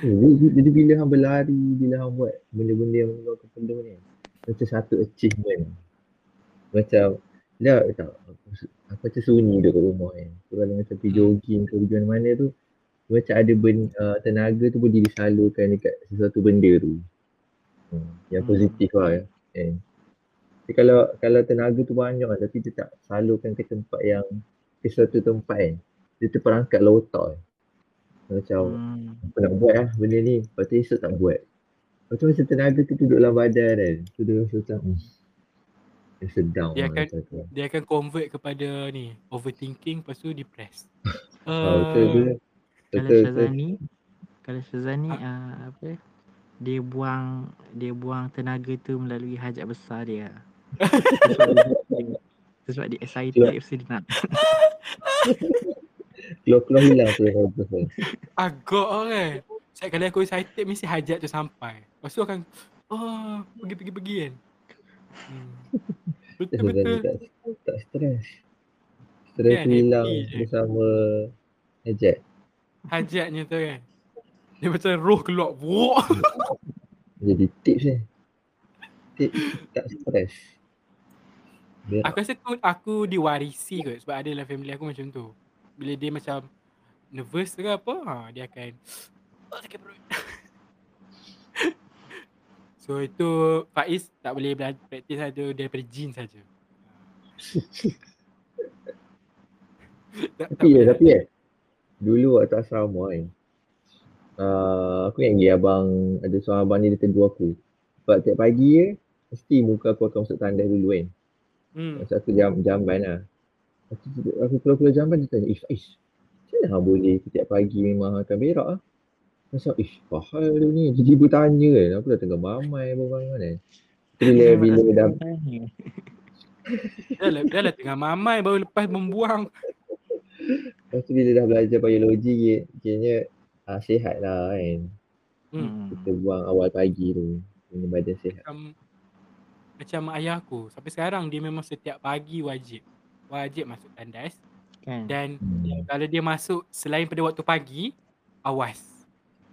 Jadi, jadi bila hang berlari, bila hang buat benda-benda yang mengeluarkan peluh ni, macam satu achievement. Macam, dah tak, aku, aku macam sunyi duduk kat rumah kan. So, kalau macam pergi Hmm. jogging ke pergi mana-mana tu, macam ada ben, uh, tenaga tu boleh disalurkan dekat sesuatu benda tu. Hmm. Yang Hmm. positif lah ya. Kan. Tapi kalau kalau tenaga tu banyak tapi dia tak salurkan ke tempat yang ke suatu tempat kan. Dia terperangkap lah otak kan. Macam Hmm. apa nak buat lah benda ni. Lepas tu esok tak buat. Lepas tu macam tenaga tu duduk dalam badan kan. Tu dia rasa macam hmm. Down Dia akan- tu. Dia akan convert kepada ni overthinking lepas tu depressed. Ah, betul tu. Uh, Kalau. Syazani Kalau Syazani uh, apa dia buang dia buang tenaga tu melalui hajat besar dia. sebab dia, dia excited dia nak Keluar-keluar hilang tu kan. agak lah kan. Saya kalau aku excited mesti hajat tu sampai. Lepas tu akan oh, pergi-pergi-pergi kan. Hmm. Dia Betul-betul. sebenarnya tak, tak stres. Stres Kan, hilang bersama Ejek. Hajatnya tu kan. Dia macam roh keluar. Wok. Jadi tips ni. Tips tak stres. Biar Aku rasa tu aku diwarisi kot sebab ada dalam family aku macam tu. Bila dia macam nervous ke apa, ha, dia akan oh, sakit perut. so itu Faiz tak boleh belajar praktis ada daripada jin saja. tak, Tapi ya, tapi ya. Dulu waktu asrama kan. Uh, aku ingat lagi abang, ada seorang abang ni dia tegur aku. Sebab tiap pagi ya, mesti muka aku akan masuk tandas dulu kan. Hmm. Masa aku jam jamban lah. Tu aku keluar-keluar jamban dia tanya, Ish, Ish, macam mana boleh tiap pagi memang akan berak ah? Macam, ish, apa hal dia ni? Tiba-tiba tanya kan, aku dah tengah mamai bangun kan. Bila, bila dah. Dah lah, dah lah tengah mamai baru lepas membuang. lepas tu bila dah belajar biologi, kayaknya ah, sihat lah kan. Hmm. Kita buang awal pagi tu. Punya badan sihat. Macam macam ayah aku sampai sekarang dia memang setiap pagi wajib wajib masuk tandas Kan. dan Hmm. kalau dia masuk selain pada waktu pagi awas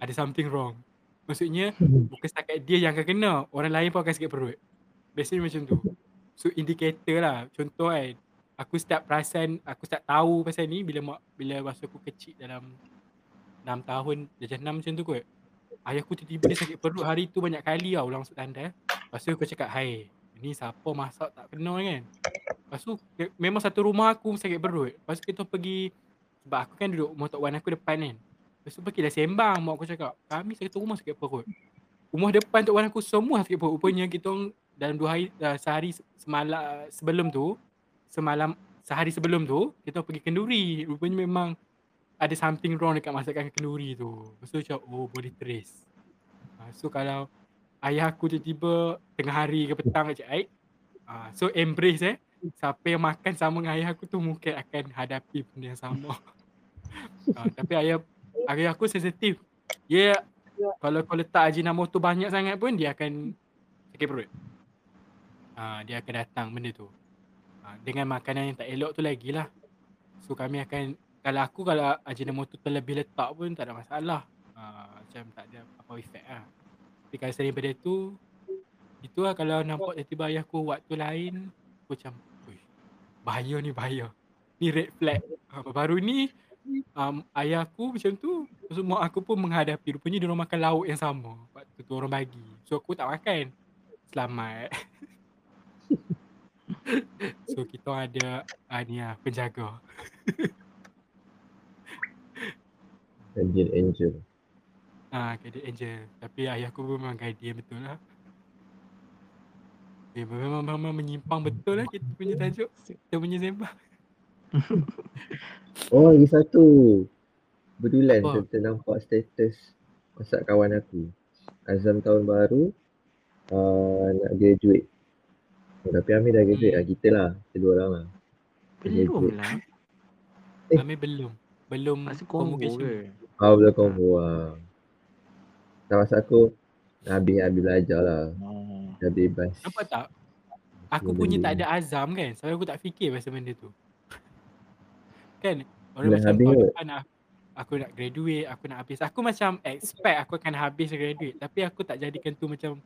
ada something wrong. Maksudnya bukan setakat dia yang akan kena orang lain pun akan sakit perut. Biasanya macam tu. So indicator lah. Contoh kan aku start perasan aku start tahu pasal ni bila mak bila masa aku kecil dalam 6 tahun darjah 6 macam tu kot. Ayahku tiba-tiba dia sakit perut hari tu banyak kali tau ulang masuk tandas lepas tu aku cakap hai ni siapa masak tak kena kan? Lepas tu memang satu rumah aku sakit perut. Lepas tu kita pergi sebab aku kan duduk tok wan aku depan kan lepas tu pergi sembang mak aku cakap kami satu rumah sakit perut. Rumah depan tok wan aku semua sakit perut. Rupanya kita dalam dua hari uh, sehari se- semalam sebelum tu semalam sehari sebelum tu kita pergi kenduri. Rupanya memang ada something wrong dekat masakan kenduri tu. Lepas tu macam oh boleh trace. Uh, so kalau ayah aku tiba-tiba tengah hari ke petang macam air uh, so embrace eh. Siapa yang makan sama dengan ayah aku tu mungkin akan hadapi benda yang sama. Uh, tapi ayah ayah aku sensitif. Dia kalau kau letak ajinomoto banyak sangat pun dia akan sakit perut. Uh, dia akan datang benda tu. Uh, dengan makanan yang tak elok tu lagi lah. So kami akan kalau aku kalau ajinomoto terlebih letak pun tak ada masalah. Uh, macam tak ada apa efek lah. Tapi kalau selain daripada tu itu lah kalau nampak tiba-tiba ayahku waktu lain aku macam "Ui, bahaya ni bahaya. Ni red flag. Uh, baru ni um, ayah aku macam tu tu mak aku pun menghadapi rupanya dia orang makan lauk yang sama waktu tu orang bagi so aku tak makan selamat so kita ada uh, ni lah penjaga Angel Angel. Ah, uh, angel. Tapi ayahku pun memang guardian betul lah. Eh, memang, memang menyimpang betul lah kita punya tajuk. Kita punya sembang. Oh lagi satu. Kebetulan Apa? kita nampak status WhatsApp kawan aku. Azam tahun baru uh, nak graduate. Oh, tapi Amir dah graduate Hmm. lah. Kita lah. Kita dua orang lah. Belum lah. Eh. Amir belum. Belum Masa combo convocation. ke? Oh belum combo lah. Tak masa aku dah habis, habis belajar lah. Oh. Dah bebas. Nampak tak? Aku Boleh. punya tak ada azam kan. Sebab aku tak fikir pasal benda tu. Kan? Orang Dah macam tahun depan aku, aku nak graduate, aku nak habis. Aku macam expect aku akan habis graduate. Tapi aku tak jadikan tu macam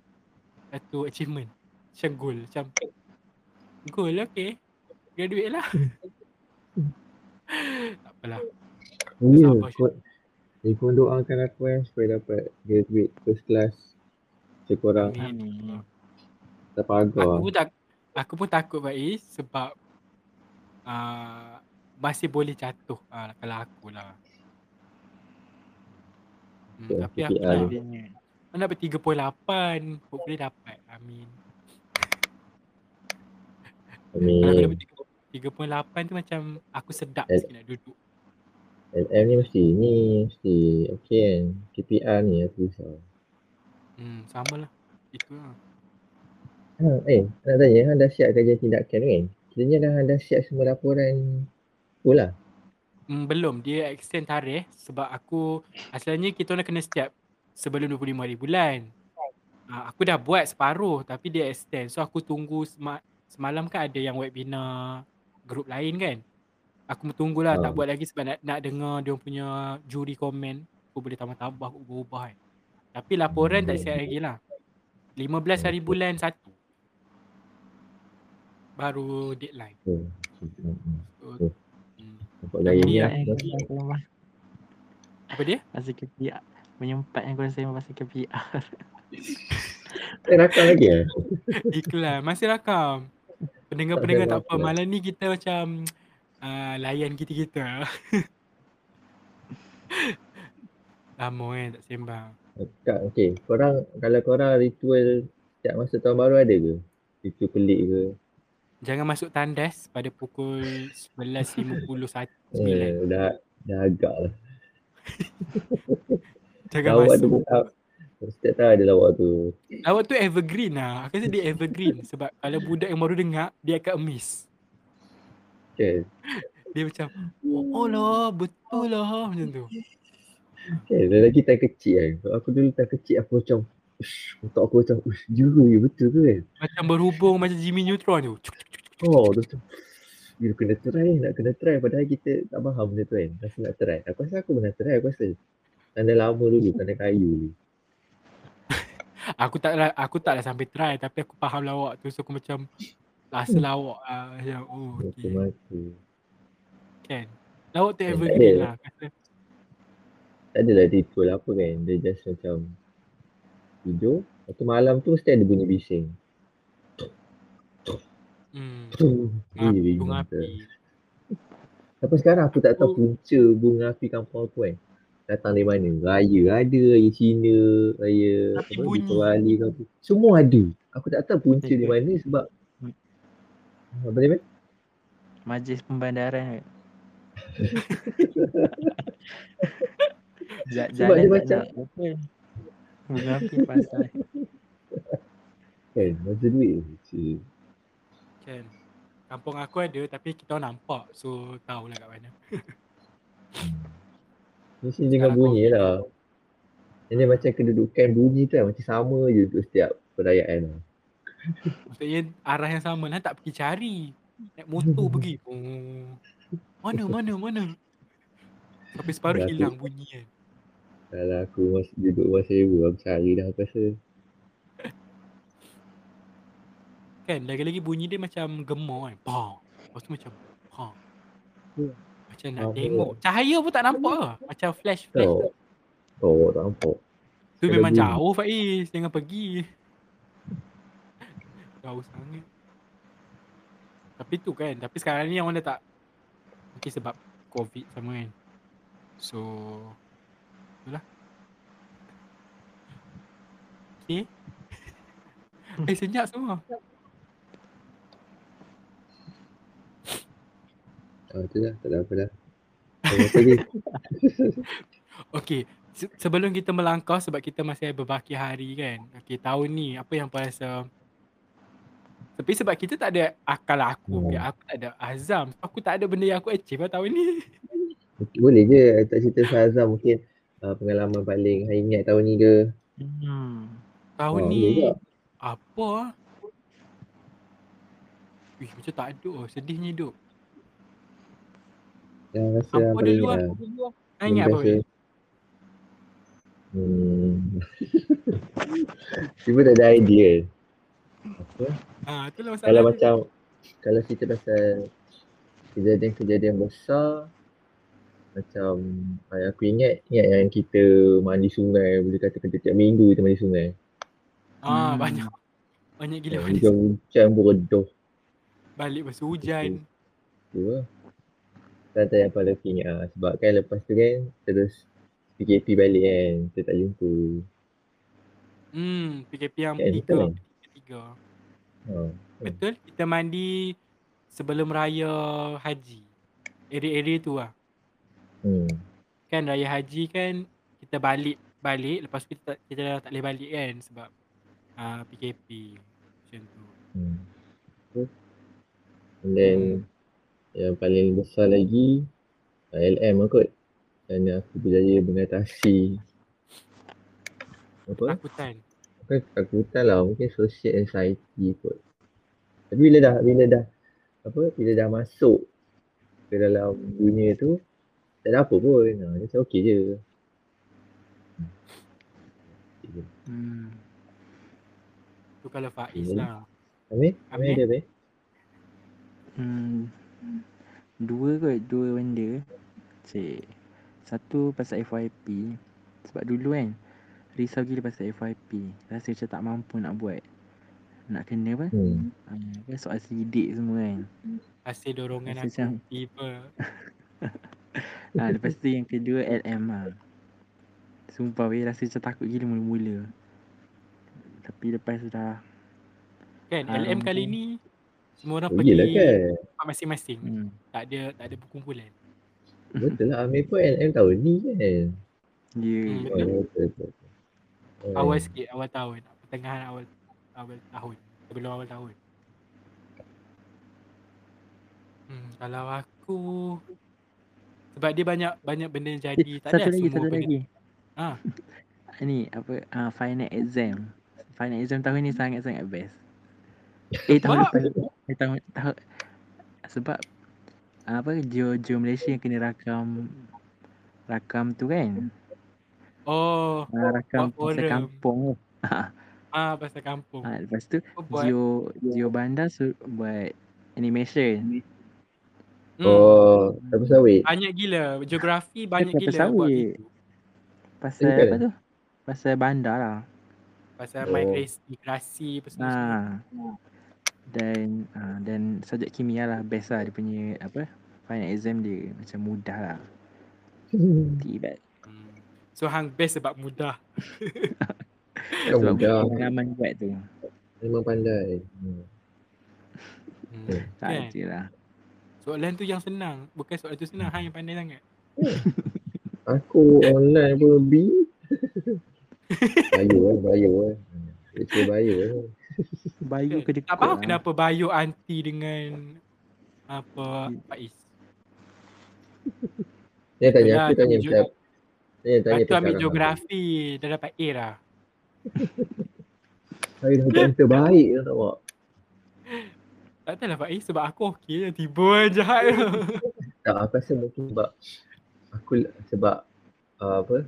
satu achievement. Macam goal. Macam goal okay. Graduate lah. tak apalah. Ya, Jadi korang doakan aku eh supaya dapat graduate first class. Macam korang. Amin. tak pagar. Aku pun tak aku pun takut Faiz sebab uh, masih boleh jatuh uh, kalau aku lah. Hmm, tapi aku KPI. nak, Adanya. aku nak dapat 38. Hopefully dapat. Amin. Kalau aku Amin. dapat 3.8 tu macam aku sedap Eh. sikit nak duduk. LM ni mesti ni mesti okay kan. KPR ni aku risau. Hmm, sama lah. Itu lah. Ha, eh, nak tanya, Han dah siap kajian tindakan kan? Kiranya dah Han dah siap semua laporan full lah. Hmm, belum. Dia extend tarikh sebab aku asalnya kita orang kena start sebelum 25 hari bulan. Uh, aku dah buat separuh tapi dia extend. So aku tunggu sema- semalam kan ada yang webinar grup lain kan. Aku tunggulah Ah. tak buat lagi sebab nak, nak dengar dia punya juri komen. Aku boleh tambah-tambah, aku berubah kan. Tapi laporan tak siap lagi lah. 15 hari bulan 1. Baru deadline. So. Nampak gaya ni lah. Eh, Apa dia? pasal KPR. Menyempat yang kau rasa sembang pasal KPR. Eh, rakam lagi lah. Iklan masih rakam. Pendengar-pendengar Tak tak apa. apa. Malam ni kita macam uh, layan kita-kita. Lama kan tak sembang. Kak, okay. Korang, kalau korang ritual setiap masa tahun baru ada ke? Ritual pelik ke? Jangan masuk tandas pada pukul 11.51. Eh, dah, dah agak lah. Jangan Lawak tu masuk. tak. Setiap tahun ada lawak tu. Lawak tu evergreen lah. Aku rasa dia evergreen. Sebab kalau budak yang baru dengar, dia akan miss. Okay. Dia macam, oh lah, betul lah. Macam tu. Okay, lagi time kecil kan. Aku dulu time kecil aku macam otak aku macam, ush, juru ya betul ke kan? Macam berhubung macam Jimmy Neutron tu. Oh, tu macam, you kena try, nak kena try. Padahal kita tak faham benda tu kan. Rasa nak try. Aku rasa aku pernah try, aku rasa. Tanda lama dulu, tanda kayu dulu. Aku tak lah, aku tak lah sampai try tapi aku faham lawak tu so aku macam rasa lawak lah macam oh okay. mati. kan. Lawak tu evergreen ada. lah. Kata, Tak adalah ritual apa kan. Dia just macam tidur. Lepas tu malam tu mesti ada bunyi bising. hmm, ngapi, bunga tu. api. Sampai sekarang aku tak tahu Oh. punca bunga api kampung aku kan. Datang dari mana? Raya ada, raya Cina, raya Tapi apa, bunyi. Deepavali ke apa. Semua ada. Aku tak tahu punca di mana sebab apa dia kan? Majlis pembandaran kan. Sebab dia macam- api pasal. Kan, masa duit. Cik. Kan. Kampung aku ada tapi kita orang nampak so tahulah kat mana. Mesti dengan Sekarang bunyi lah. Ini macam kedudukan bunyi tu kan macam sama je untuk setiap perayaan lah. Maksudnya arah yang sama lah tak pergi cari. Naik motor pergi. Oh. Mana mana mana. Sampai separuh hilang bunyi kan. Kalau aku masih duduk rumah sewa, aku cari dah aku rasa. Kan lagi-lagi bunyi dia macam gemar kan. Pah. Lepas tu macam ha. Hmm. Macam nak tengok. Cahaya pun tak nampak lah. Macam flash flash. Tahu. Oh, tak nampak. Tu Ada memang bunyi. jauh Faiz. Jangan pergi. Jauh sangat. Tapi tu kan. Tapi sekarang ni orang dah tak. Mungkin sebab COVID sama kan. So. Itulah. Okay. Eh senyap semua. Ah, tu lah, tak ada apa dah. Apa lagi? Okay. Se- sebelum kita melangkah sebab kita masih ada berbaki hari kan. Okay tahun ni apa yang kau rasa tapi sebab kita tak ada akal aku, Hmm. hmm. aku tak ada azam. Aku tak ada benda yang aku achieve lah tahun ni. Boleh je tak cerita Sazam mungkin uh, pengalaman paling hang ingat tahun ni ke? Hmm. Tahun Ah, ni tak? apa ah? Wih macam tak ada oh. Sedihnya hidup. Yang rasa Apa dulu ingat ah? lah. Kau ingat apa? Hmm. Tiba tak ada idea. Apa? Ah, itulah masalah. Kalau macam kalau cerita pasal kejadian-kejadian besar Macam aku ingat ingat yang kita mandi sungai boleh katakan setiap minggu kita mandi sungai. Ah, Hmm. banyak. Banyak gila Ya, mandi hujan-hujan pun redoh balik masa hujan. tu lah. Tak tahu yang paling aku ingat lah. Sebab kan lepas tu kan terus PKP balik kan. Kita tak jumpa. Hmm, PKP yang Eh, tiga. betul kan? Tiga. Ha. Betul, kita mandi sebelum raya haji. Area-area tu lah. Hmm. Kan raya haji kan kita balik balik lepas tu kita tak, kita dah tak boleh balik kan sebab uh, PKP macam tu. Hmm. And then yang paling besar lagi ah, LM lah kot. Kerana aku berjaya mengatasi apa? Takutan. Bukan ketakutan lah. Mungkin social anxiety kot. Tapi bila dah bila dah apa bila dah masuk ke dalam dunia tu tak ada apa pun. Ha, dia macam okey je. Hmm. Tu kalau Faiz Hmm. lah. Amir? Amir ada Amir? Hmm. Dua kot, dua benda. Cik. Satu pasal FYP. Sebab dulu kan, risau gila pasal FYP. Rasa macam tak mampu nak buat. Nak kena apa? Hmm. Uh, kan soal sidik semua kan. Hasil dorongan Rasa aku macam- tiba. Ha, lepas tu yang kedua LM lah. Sumpah weh rasa macam takut gila mula-mula. Tapi lepas tu dah Kan Ah, LM kali ni semua orang Oh, pergi kan. masing-masing. hmm. Tak ada tak ada berkumpulan. Betul lah Amir pun LM tahun ni kan. Ya Hmm, yeah. betul. Oh, betul, betul. Oh, Awal sikit awal tahun, pertengahan awal awal tahun, sebelum awal tahun. Hmm, kalau aku sebab dia banyak banyak benda yang jadi, Eh, tak satu ada lagi, semua satu benda. lagi. Ah. Ni apa uh, final exam. Final exam tahun ni sangat-sangat best. Eh tahun lepas eh, tahun tahun sebab apa Geo Malaysia yang kena rakam rakam tu kan. Oh, Uh, rakam pasal kampung tu. ah pasal kampung. Ha, lepas tu. Geo Geo Bandar su- buat animation. Hmm. Oh, tapi sawit. Banyak gila, geografi banyak pasal gila buat sawit. Pasal Bukan? apa tu? Pasal bandar lah. Pasal Oh. migrasi, migrasi apa semua. Ha. Dan ha, dan subjek kimia lah best lah dia punya apa final exam dia macam mudah lah. Tiba Hmm. So hang best sebab mudah. Kan sebab mudah. pengalaman buat tu. Memang pandai. Hmm. Hmm. Hmm. Tak Kan? je lah. Soalan tu yang senang, bukan soalan tu senang, hang yang pandai sangat. Aku online pun B. Bayu lah, bayu lah. Lecture bayu lah. Bayu Kan? ke dekat Tak faham lah. kenapa bio anti dengan apa Faiz. Dia tanya aku tanya macam dia tanya Lepas ambil geografi, dah dapat A lah. Saya dah macam terbaik tak buat. Tak tahu lah Faiz sebab aku okey je, tiba je jahat. Tak, aku rasa mungkin sebab aku sebab uh, apa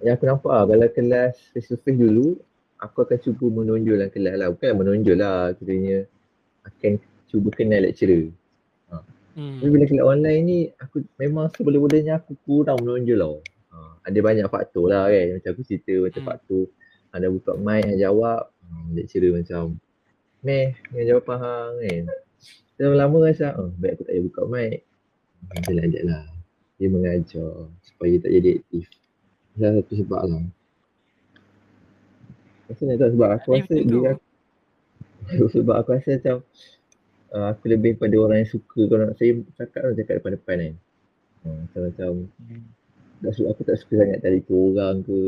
yang aku nampak lah kalau kelas face to face dulu aku akan cuba menonjol dalam kelas lah bukan menonjol lah kiranya akan cuba kenal lecturer hmm. tapi bila kelas online ni aku memang seboleh-bolehnya aku kurang menonjol tau uh, ada banyak faktor lah kan macam aku cerita macam Hmm. faktor ada buka mic yang jawab uh, lecturer macam meh yang jawapan hang kan. Lama-lama rasa oh, baik aku tak payah buka mic. Dia lanjut lah. Dia mengajar supaya tak jadi aktif. Salah satu sebab lah. Rasa tak tahu sebab aku Eh, rasa dia sebab aku rasa macam uh, aku lebih pada orang yang suka kalau nak saya cakap nak cakap depan-depan kan. Uh, macam macam Hmm. tak suka, aku tak suka sangat telefon orang ke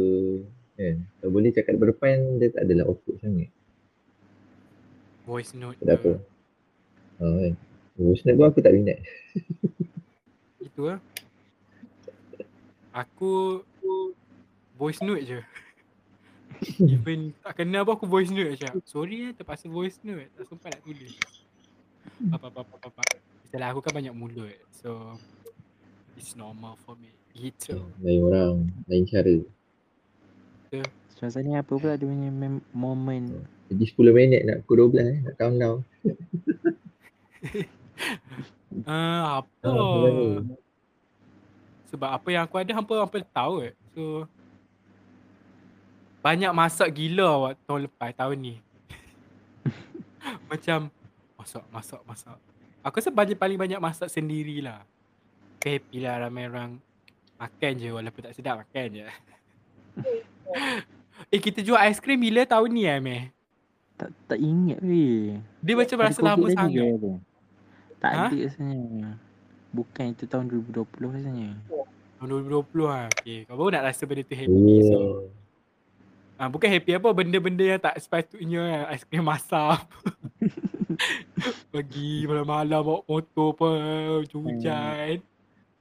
kan. Kalau boleh cakap depan-depan dia tak adalah awkward sangat Voice note tak ada apa ke. uh, kan Voice note pun aku tak minat Itu lah. Aku voice note je. Even tak kenal pun aku voice note je. Sorry eh terpaksa voice note. Tak sempat nak tulis. Apa apa apa apa. apa. Misalnya aku kan banyak mulut. So it's normal for me. Gitu. lain orang lain cara Suasana apa pula dia punya mem- moment jadi 10 minit nak pukul 12 eh nak countdown Ah apa? Mana? Sebab apa yang aku ada hampa hampa tahu kot. So banyak masak gila awak tahun lepas tahun ni. Macam masak masak masak. Aku rasa banyak paling banyak masak sendirilah. Happy lah ramai orang makan je walaupun tak sedap makan je. eh kita jual aiskrim bila tahun ni eh meh? Tak tak ingat weh. Dia macam rasa lama sangat. Tak Ha? ada rasanya. Bukan itu tahun 2020 rasanya. Tahun 2020 lah. Okay. Kau baru nak rasa benda tu happy. So, Oh. ah, bukan happy apa benda-benda yang tak sepatutnya aiskrim masak. Pergi malam-malam bawa motor apa hujan.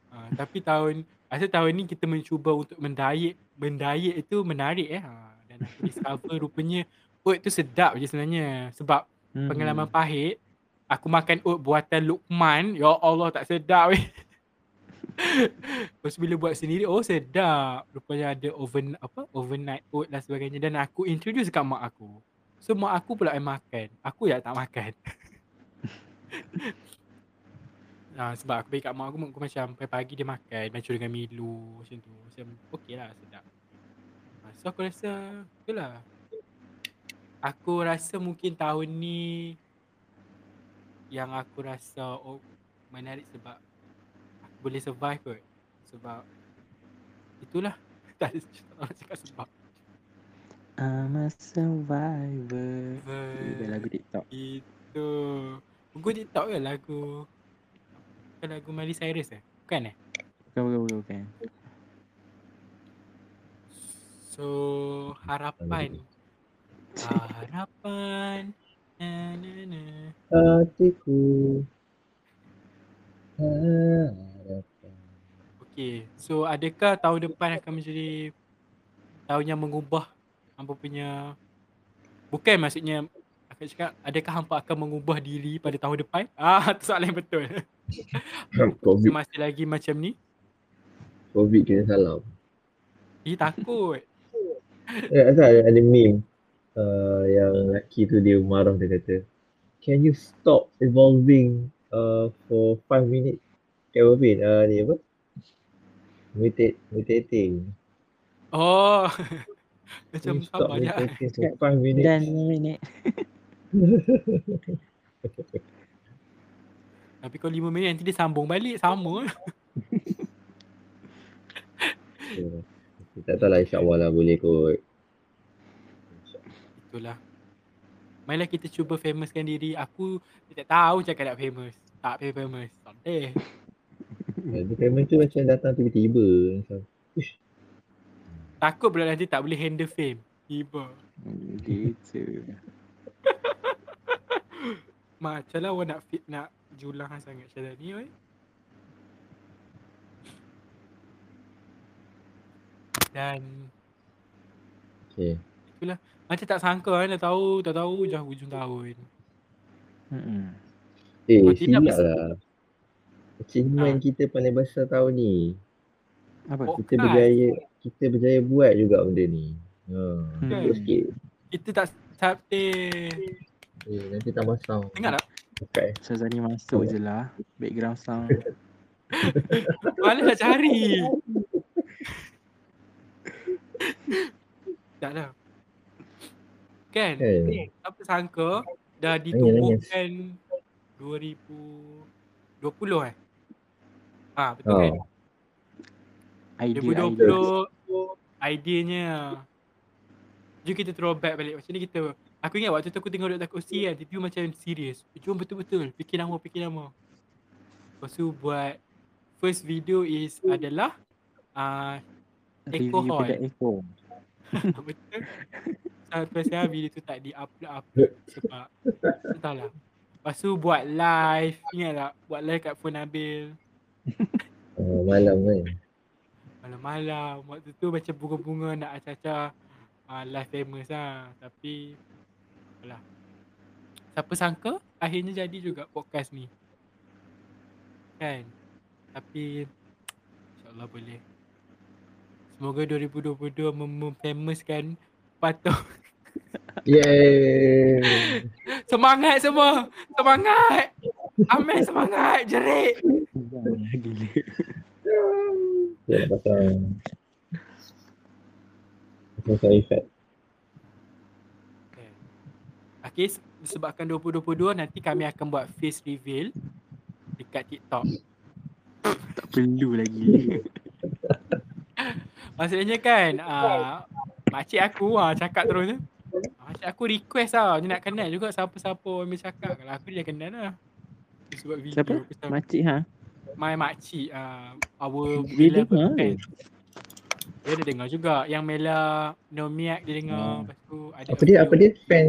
Ah, tapi tahun rasa tahun ni kita mencuba untuk mendiet. Mendiet itu menarik eh. Ah, dan aku discover rupanya oat tu sedap je sebenarnya. Sebab Hmm. pengalaman pahit aku makan oat buatan Lukman ya Allah tak sedap weh Lepas bila buat sendiri oh sedap rupanya ada oven apa overnight oat dan sebagainya dan aku introduce kat mak aku so mak aku pula yang makan aku yang tak makan Nah, sebab aku bagi kat mak aku, mak aku macam pagi-pagi dia makan macam dengan Milo macam tu. Macam okey lah sedap. Ah, So aku rasa itulah. Aku rasa mungkin tahun ni yang aku rasa oh, menarik sebab aku boleh survive kot. Sebab itulah. Tak ada nak cakap sebab. I'm a survivor. Itu lagu TikTok. Itu. Lagu TikTok ke lagu? Bukan lagu Miley Cyrus eh? Bukan eh? Bukan, bukan, bukan, bukan. So harapan. Harapan. Na, na, na. Hatiku harapan. Okay, so adakah tahun depan akan menjadi tahun yang mengubah hampa punya bukan maksudnya akan cakap adakah hampa akan mengubah diri pada tahun depan? Ah, tu soalan yang betul. Covid, Masih lagi macam ni? Covid kena salam. Eh takut. Eh, asal ada, ada meme uh, yang lelaki tu dia marah dia kata Can you stop evolving uh, for 5 minutes? Kelvin, uh, ni apa? Mutate, mutating. Oh. Macam stop banyak. mutating for 5 minutes? Dan minit. Tapi kalau 5 minit nanti dia sambung balik sama. Yeah. Tak tahu lah insyaAllah lah boleh kot. Itulah. Mainlah kita cuba famouskan diri. Aku tak tahu cakap nak famous. Tak famous. Tak boleh. Dia payment tu macam datang tiba-tiba. Macam, Takut pula nanti tak boleh handle fame. Tiba. Gitu. Macam lah awak nak fit nak julang sangat macam ni oi. Dan okay. Macam tak sangka kan dah tahu, dah tahu dah hujung tahun. Mm-mm. Eh, silap lah. Achievement Ah. kita paling besar tahun ni. Apa? Oh. Kita Podcast. berjaya, kita berjaya buat juga benda ni. Ha, Hmm. hmm. sikit. Kita tak subtin. Eh, nanti tambah sound. Dengar tak? Okay. Sazani masuk je lah. Background sound. Malas nak cari. tak lah. Kan? Kan? Apa sangka dah Nangis, ditumbuhkan 2020 eh? Ah betul Ha. kan? Idea, 2020 ideanya Jom kita throwback balik Macam ni kita Aku ingat waktu tu aku tengok Dr. Kosi kan Tiba-tiba macam serius Jom betul-betul Fikir nama Fikir nama Lepas tu buat First video is adalah uh, idea. Echo Hall. pada Echo. Betul Sampai sekarang video tu tak di-upload-upload Sebab Entahlah. Lepas tu buat live Ingat tak? Buat live kat phone Nabil. Uh, malam kan. Malam-malam Waktu tu macam bunga-bunga nak acah-acah uh, Live famous lah. Tapi Apalah. Siapa sangka Akhirnya jadi juga podcast ni. Kan? Tapi InsyaAllah boleh. Semoga 2022 mem- memfamouskan Patung Yeay. Semangat semua Semangat Amel semangat Jerit gila. Pasang pasang sound effect. Okay. Okay, se- disebabkan 2022 nanti kami akan buat face reveal dekat TikTok. Tak perlu lagi. Maksudnya kan, uh, makcik aku uh, cakap terus tu. Makcik aku request tau, dia nak kenal juga siapa-siapa orang dia cakap. Kalau aku dia kenal lah. Sebab video. Siapa? aku sama- Makcik ha? My makcik, uh, our ke? fan. Dia ada dengar juga. Yang Mela Nomiak dia dengar. Hmm. Lepas tu ada Apa dia apa dia fan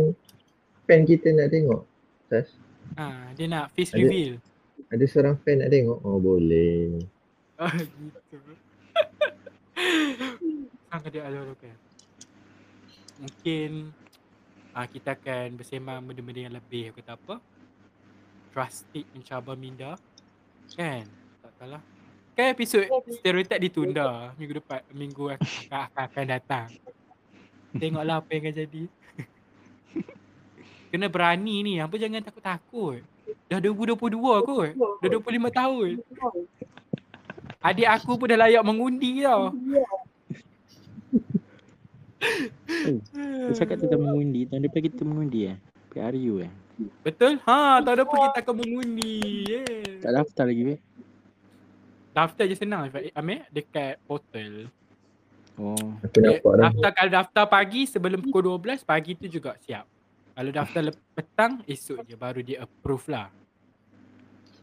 fan kita nak tengok? Sas. Ha, dia nak face Ada- reveal. Ada seorang fan nak tengok? Oh boleh. Ah, gitu. Sang dia ada kan. Mungkin ah kita akan bersembang benda-benda yang lebih kata apa? Drastic mencabar minda. Kan? Tak salah. Kan episod stereotip ditunda minggu depan minggu akan, akan, akan datang. Tengoklah apa yang akan jadi. Kena berani ni. Apa jangan takut-takut. Dah 2022 kot. Dah 25 tahun. Adik aku pun dah layak mengundi tau. Dia cakap tentang mengundi. Tahun depan kita mengundi eh? PRU eh? Betul? Ha, tahun depan kita akan mengundi. Yeah. Tak daftar lagi weh? Daftar je senang. Ambil dekat portal. Oh. Aku nampak dah. Daftar kalau daftar pagi sebelum pukul 12, pagi tu juga siap. Kalau daftar petang, esok je baru dia approve lah.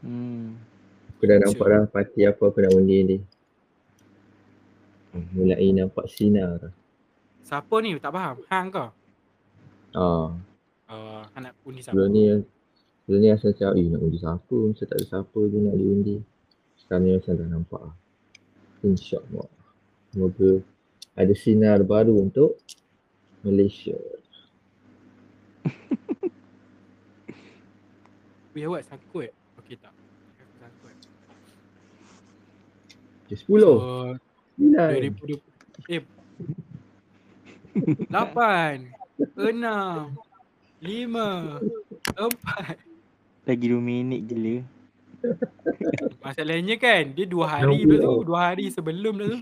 Hmm. Aku dah nampak dah parti apa aku nak undi ni. Hmm, Mulai nampak sinar. Siapa ni? Tak faham. Hang ke? Ah, Uh, hang nak undi siapa? sebelum ni sebelum ni asal cakap, eh nak undi siapa? Macam tak ada siapa je nak diundi. Sekarang ni macam dah nampak lah. InsyaAllah. Semoga ada sinar baru untuk Malaysia. Weh awak sangkut. Okey tak? Aku sangkut. Okay, 10. So, 9. 2020. Eh. 8. 6. 5. 4. Lagi 2 minit gila. Masalahnya kan dia dua hari dah tu, dua hari sebelum dah tu.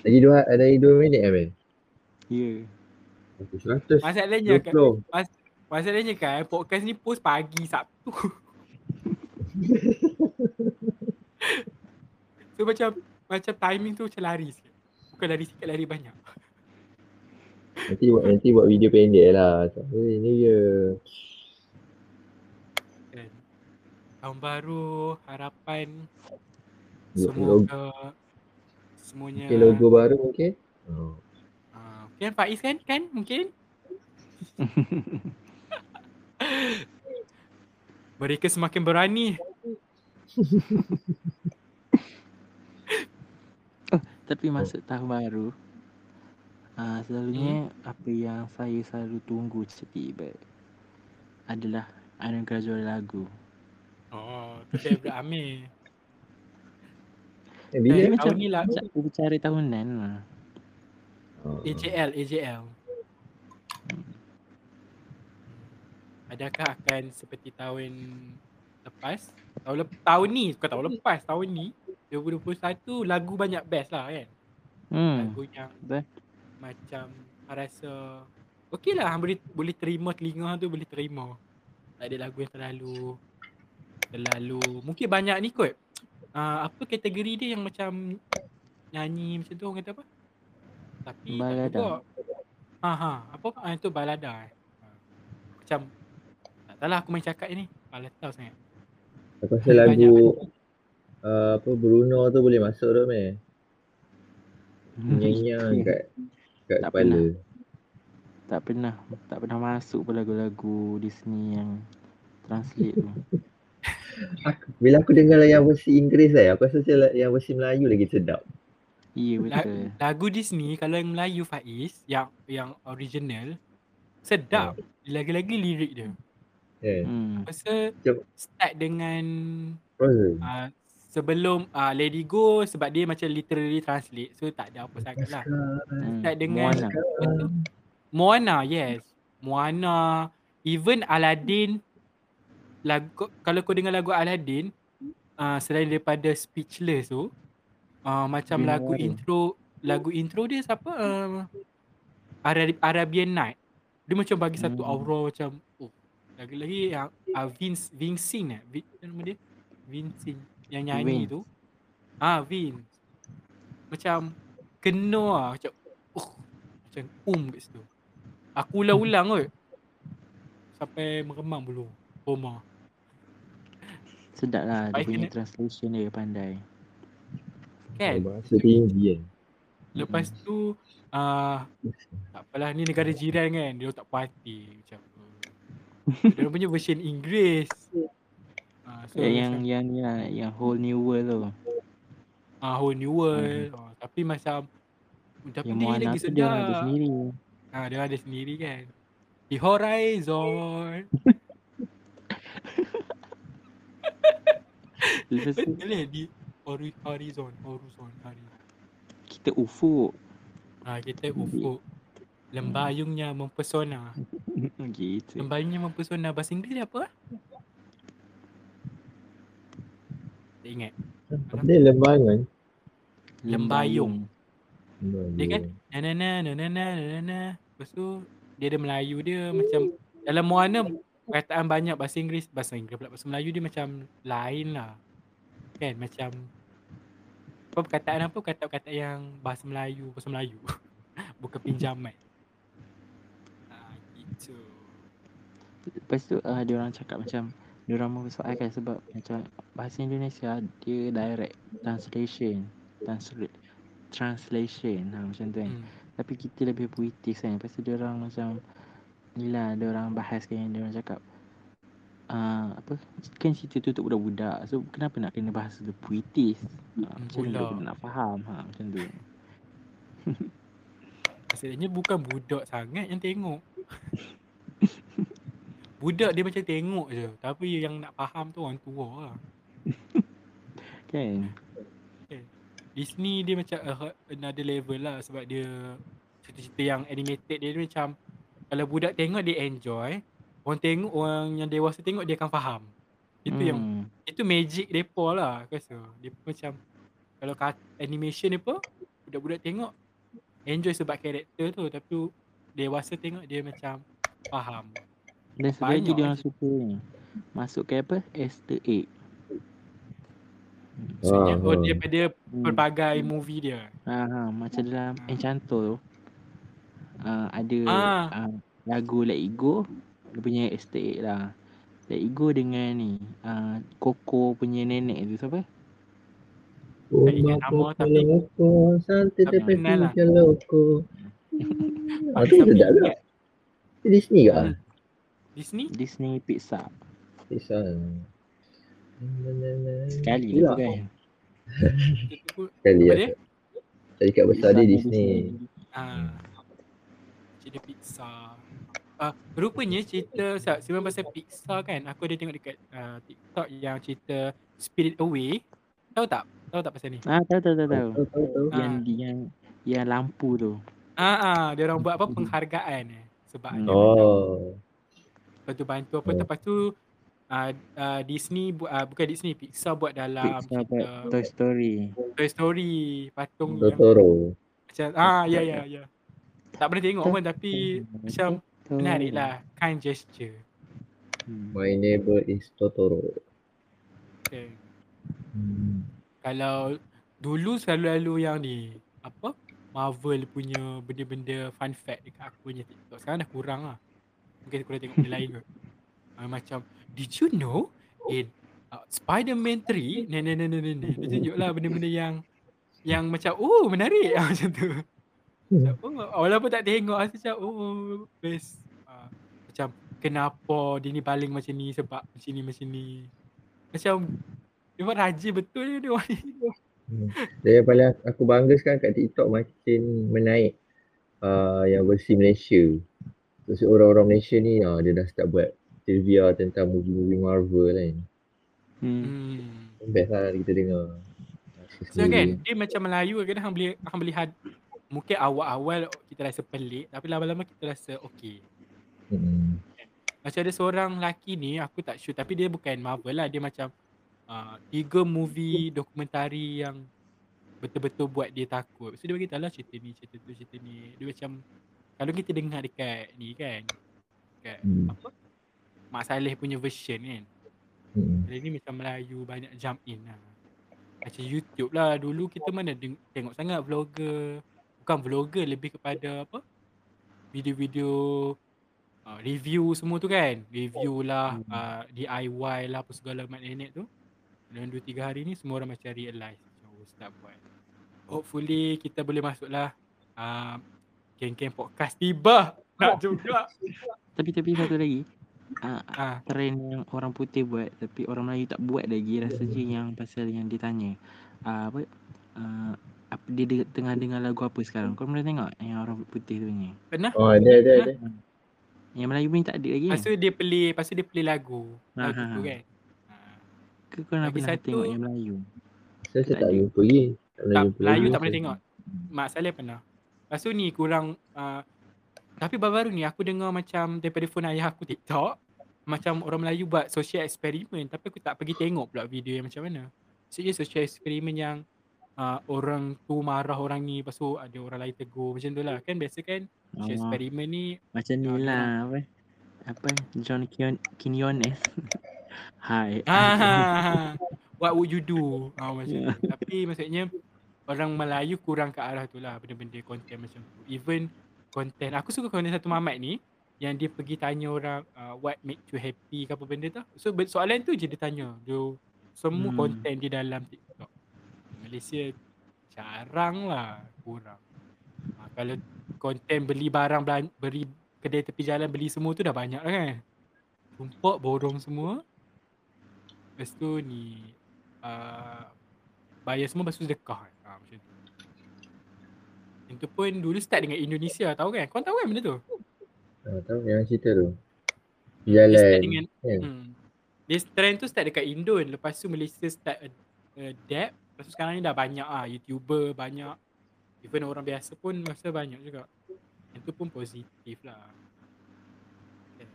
Lagi 2 ada lagi 2 minit kan Ben? Ya. 100. Masalahnya kan, 20. masalahnya kan podcast ni post pagi Sabtu. so macam macam timing tu macam lari sikit. Bukan lari sikit, lari banyak. Nanti buat nanti buat video pendek lah. Macam, Hey, ni je. Kan. Tahun baru, harapan Logo- semoga semuanya Okay, logo baru mungkin. Oh. Ah, kan Faiz kan? Kan mungkin? Mereka semakin berani. Tapi masuk tahun baru uh, Selalunya Apa yang saya selalu tunggu setiba Adalah Anugerah juara lagu Oh, tu favorite Amir. Eh, bila? Eh, macam tahun ni lah Macam upacara tahunan lah Oh. AJL, AJL. Adakah akan seperti tahun lepas? Tahun lep- tahun ni, bukan tahun lepas, tahun ni 2021 lagu banyak best lah kan. Hmm Lagu yang Betul. Macam I rasa okey lah hang boleh boleh terima telinga tu boleh terima. Tak ada lagu yang terlalu terlalu mungkin banyak ni kot. Uh, apa kategori dia yang macam nyanyi macam tu orang kata apa? Tapi Balada. Ha ha, apa ah itu balada. eh. Ha. Macam tak tahulah aku main cakap ni. Tahu sangat. Aku rasa lagu uh, apa Bruno tu boleh masuk tu meh. Nyanyi kat kat Tak kepala. Tak pernah Tak pernah masuk pun lagu-lagu Disney yang Translate tu Aku, bila aku dengar yang versi Inggeris lah, aku rasa macam yang versi Melayu lagi sedap. Ya La- betul Lagu Disney kalau yang Melayu Faiz yang yang original sedap. Lagi-lagi lirik dia. Kan? hmm. Masa Macam- start dengan uh, sebelum uh, Lady Go sebab dia macam literally translate so tak ada apa sangat lah. Hmm. Start dengan Moana. Moana, yes. Moana, even Aladdin lagu kalau kau dengar lagu Aladdin uh, selain daripada Speechless tu Uh, macam Bina lagu Waring. intro lagu intro dia siapa? Uh, Arab, Arabian Night. Dia macam bagi satu Hmm. aura macam oh. Lagi-lagi yang uh, Vince Vincing eh. Vin, apa nama dia? Vincing yang nyanyi Vince. tu. Ah, Vince. Macam kena lah macam uh, macam um kat situ. Aku ulang-ulang kot. Sampai meremang bulu. Koma. Sedap lah dia punya translation dia pandai. Kan? Bahasa tinggi kan. Lepas tu uh, tak apalah ni negara jiran kan. Dia tak puas hati macam dia punya version Inggeris. Uh, so yang, yang macam, yang yang yang whole new world tu. uh, whole new world. Uh, tapi macam tapi Yang dia lagi tu dia ada sendiri. Ah, dia ada sendiri kan. Di Horizon. Lepas tu Betul eh di Hori- Horizon, Horizon, Horizon. kita ufuk. Ah, kita ufuk. Lembayungnya mempesona. gitu. Lembayungnya mempesona. Bahasa Inggeris apa? Tak ingat. Dia lembangan? Lembayung. Dia kan? Lembayung. Na na na na na na na na na. Lepas tu dia ada Melayu dia macam dalam Moana perkataan banyak bahasa Inggeris, bahasa Inggeris pula bahasa Melayu dia macam lain lah. Kan macam apa perkataan apa kata-kata yang bahasa Melayu, bahasa Melayu. Bukan pinjaman. Ah gitu. Lepas tu uh, dia orang cakap macam dia orang mempersoalkan sebab macam bahasa Indonesia dia direct translation translate translation ha, macam tu kan. Hmm. Tapi kita lebih puitis kan. Lepas tu dia orang macam ni lah dia orang bahas kan dia orang cakap uh, apa kan cerita tu untuk budak-budak. So kenapa nak kena bahasa tu puitis? Ha, macam budak nak faham ha macam tu. Maksudnya bukan budak sangat yang tengok. budak dia macam tengok je. Tapi yang nak faham tu orang tua lah. Kan? Disney dia macam uh, another level lah sebab dia cerita-cerita yang animated dia, dia macam kalau budak tengok dia enjoy, orang tengok orang yang dewasa tengok dia akan faham. Itu yang Hmm. itu magic depa lah aku rasa. Dia macam kalau kat animation ni apa budak-budak tengok enjoy sebab karakter tu tapi dewasa tengok dia macam faham. Dan Banyak lagi dia orang suka ni. Masukkan apa? Easter egg. Maksudnya oh daripada Hmm. pelbagai movie dia. Ha, ha, macam dalam Ah. Enchanto tu. Uh, ada Ah. uh, lagu Let It Go. Dia punya Easter egg lah. Let It Go dengan ni. Uh, Coco punya nenek tu siapa? Oh, Tak ingat nama, tapi- Loko, santai tapi tapi kenal lah. tiga loko. Ah, tu Tapi sedap tak? Disney ke? Disney? Disney Pixar. Kisah. Sekali lah kan. Sekali lah. dia? Syarikat besar dia Disney. Ah. Cerita Pixar. Ah, rupanya cerita sebab sebab pasal Pixar kan, aku ada tengok dekat uh, TikTok yang cerita Spirit Away. Tahu tak? Tahu tak pasal ni? Ah, tahu tahu tahu tahu. Tahu tahu tahu. Ah. Yang yang yang lampu tu. Ah, ah dia orang buat apa penghargaan eh. Sebab Oh. Lepas tu bantu apa Oh. lepas tu uh, uh, Disney buat uh, bukan Disney Pixar buat dalam Pixar buat cerita Toy Story. Toy Story patung yang Totoro. macam ah ya ya ya. Tak pernah tengok pun tapi macam menarik lah kind gesture. Hmm. My neighbor is Totoro. Okay. Hmm. Kalau dulu selalu-lalu yang ni apa Marvel punya benda-benda fun fact dekat aku punya TikTok. Sekarang dah kurang lah. Mungkin dah tengok benda lain kot. Uh, macam did you know in uh, Spider-Man 3 ni ni ni ni ni ni dia tunjuk lah benda-benda yang yang macam oh menarik ah, macam tu. Macam, oh, walaupun tak tengok rasa macam oh best. Uh, macam kenapa dia ni baling macam ni sebab macam ni macam ni. Macam dia buat rajin betul dia orang ni. Hmm. Dia yang paling aku bangga sekarang kat TikTok makin menaik uh, yang versi Malaysia. Terus orang-orang Malaysia ni uh, dia dah start buat trivia tentang movie-movie Marvel kan. Hmm. Best lah kita dengar. So kan sendiri. dia macam Melayu kadang hang boleh hang boleh had mungkin awal-awal kita rasa pelik tapi lama-lama kita rasa okey. Hmm. Macam ada seorang lelaki ni aku tak sure tapi dia bukan Marvel lah dia macam uh, tiga movie dokumentari yang betul-betul buat dia takut. So dia bagi tahu lah cerita ni, cerita tu, cerita ni. Dia macam kalau kita dengar dekat ni kan, dekat Hmm. apa? Mak Saleh punya version kan. Hmm. Dia ni macam Melayu banyak jump in lah. Macam YouTube lah. Dulu kita mana deng- tengok sangat vlogger. Bukan vlogger, lebih kepada apa? Video-video uh, review semua tu kan. Review lah, Hmm. uh, DIY lah apa segala mat nenek tu. Dalam 2-3 hari ni semua orang macam realize. Macam oh, start buat. Hopefully kita boleh masuk lah. Uh, geng-geng podcast tiba. Nak juga. Tapi tapi satu lagi. Ah, Ah, trend yang orang putih buat tapi orang Melayu tak buat lagi rasanya yang pasal yang dia tanya. Ah, apa ah, apa dia de- tengah dengar lagu apa sekarang? Kau pernah tengok yang orang putih tu punya? pernah? Oh, ada, ada, ada. Yang Melayu punya tak ada lagi Lepas kan? tu dia play, lepas tu dia play lagu. Ha, Lagu ha, tu kan. Ke kau nak pernah satu- tengok yang Melayu? Saya, Tak tak jumpa lagi. Tak Melayu tak pernah tengok. Mak Saleh pernah. Lepas tu ni kurang uh, tapi baru-baru ni aku dengar macam daripada phone ayah aku TikTok macam orang Melayu buat social eksperimen tapi aku tak pergi tengok pula video yang macam mana. Maksudnya social eksperimen yang uh, orang tu marah orang ni lepas tu ada orang lain tegur macam tu lah. Kan biasa kan social Oh, eksperimen ni macam ni Ah, lah apa? Apa John Kion Quinones. Hai. ah, what would you do? Ah, macam tu. Tapi maksudnya orang Melayu kurang ke arah tu lah benda-benda konten macam tu. Even konten, aku suka konten satu mamat ni yang dia pergi tanya orang uh, what make you happy ke apa benda tu. So soalan tu je dia tanya. Dia semua Hmm. konten di dalam TikTok. Malaysia jarang lah kurang. Ha, kalau konten beli barang belan- beri kedai tepi jalan beli semua tu dah banyak lah kan. Tumpuk borong semua. Lepas tu ni uh, bayar semua lepas tu sedekah. Ha, macam tu. Yang tu pun dulu start dengan Indonesia tahu kan? Kau tahu kan benda tu? Ah, tahu yang cerita tu. Dia start Jalan. dengan kan? hmm, Dia trend tu start dekat Indon Lepas tu Malaysia start ad- adapt Lepas tu sekarang ni dah banyak ah YouTuber banyak Even orang biasa pun rasa banyak juga Yang tu pun positif lah Okay.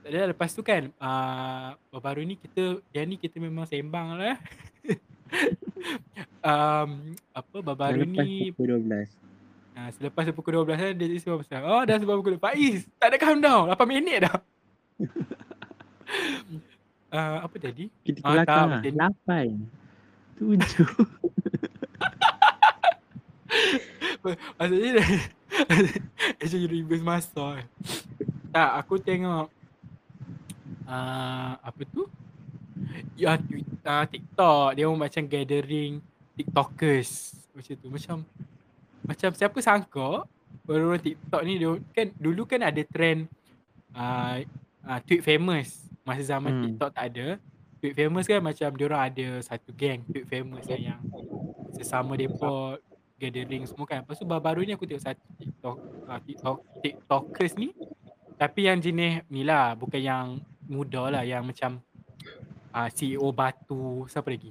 Tak ada lepas tu kan uh, Baru ni kita Yang ni kita memang sembang lah um, Apa baru ni pukul 12. Ha, selepas pukul 12 kan dia sebab pasal. Oh dah sebab pukul 12. Faiz, tak ada countdown. 8 minit dah. uh, apa tadi? Kita ke Ah, belakang tak, lah. macam ni. Lapan. Tujuh. Maksudnya Macam you reverse masa kan. Tak, aku tengok uh, apa tu? Ya, Twitter, TikTok. Dia orang macam gathering TikTokers. Macam tu. Macam macam siapa sangka orang-orang TikTok ni dia kan dulu kan ada trend uh, uh, tweet famous masa zaman Hmm. TikTok tak ada. Tweet famous kan macam dia orang ada satu geng tweet famous yang, yang sesama depa gathering semua kan. Lepas tu baru-baru ni aku tengok satu TikTok uh, TikTok TikTokers ni tapi yang jenis ni lah bukan yang muda lah yang macam uh, CEO Batu siapa lagi?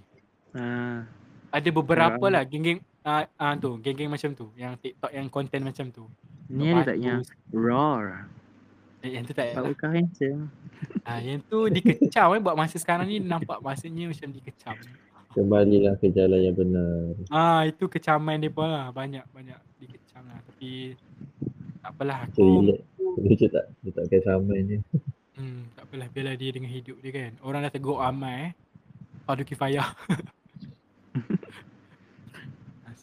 Ah, Ada beberapa Ah. lah geng-geng uh, uh, tu, geng-geng macam tu yang TikTok yang konten macam tu. ni ada tak Batu, yang roar. eh, yang tu tak Pak lah. Uka handsome. Ah, yang tu dikecam eh buat masa sekarang ni nampak maksudnya macam dikecam. Kembalilah ke jalan yang benar. Ah itu kecaman depa lah banyak banyak dikecam lah tapi tak apalah aku. Dia tak, dia tak kaya sama je. Hmm, tak apalah biarlah dia dengan hidup dia kan. Orang dah tegur amai eh. Fardu kifayah.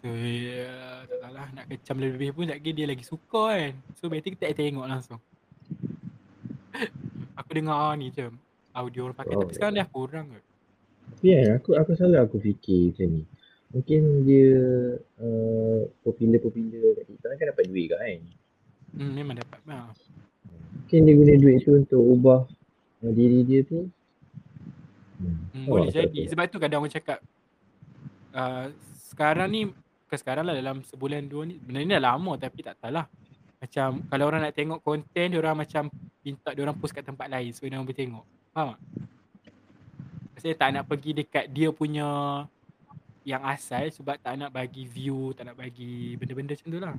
so ya, tak tahu lah nak kecam lebih pun lagi dia lagi suka kan. So better kita tengok langsung. aku dengar ni je audio orang pakai Oh. tapi sekarang dah kurang kot. Tapi kan aku aku selalu aku fikir macam ni. Mungkin dia uh, popular-popular kat TikTok kan dapat duit kat kan. Hmm, memang dapat. Ha. Mungkin dia guna duit tu untuk ubah diri dia tu. Hmm. Oh, boleh tak jadi. Sebab tu kadang orang cakap uh, sekarang ni ke sekarang lah dalam sebulan dua ni benda ni dah lama tapi tak tahu lah. Macam kalau orang nak tengok konten dia orang macam minta dia orang post kat tempat lain so dia orang boleh tengok. Faham tak? Maksudnya tak nak pergi dekat dia punya yang asal sebab tak nak bagi view, tak nak bagi benda-benda macam tu lah.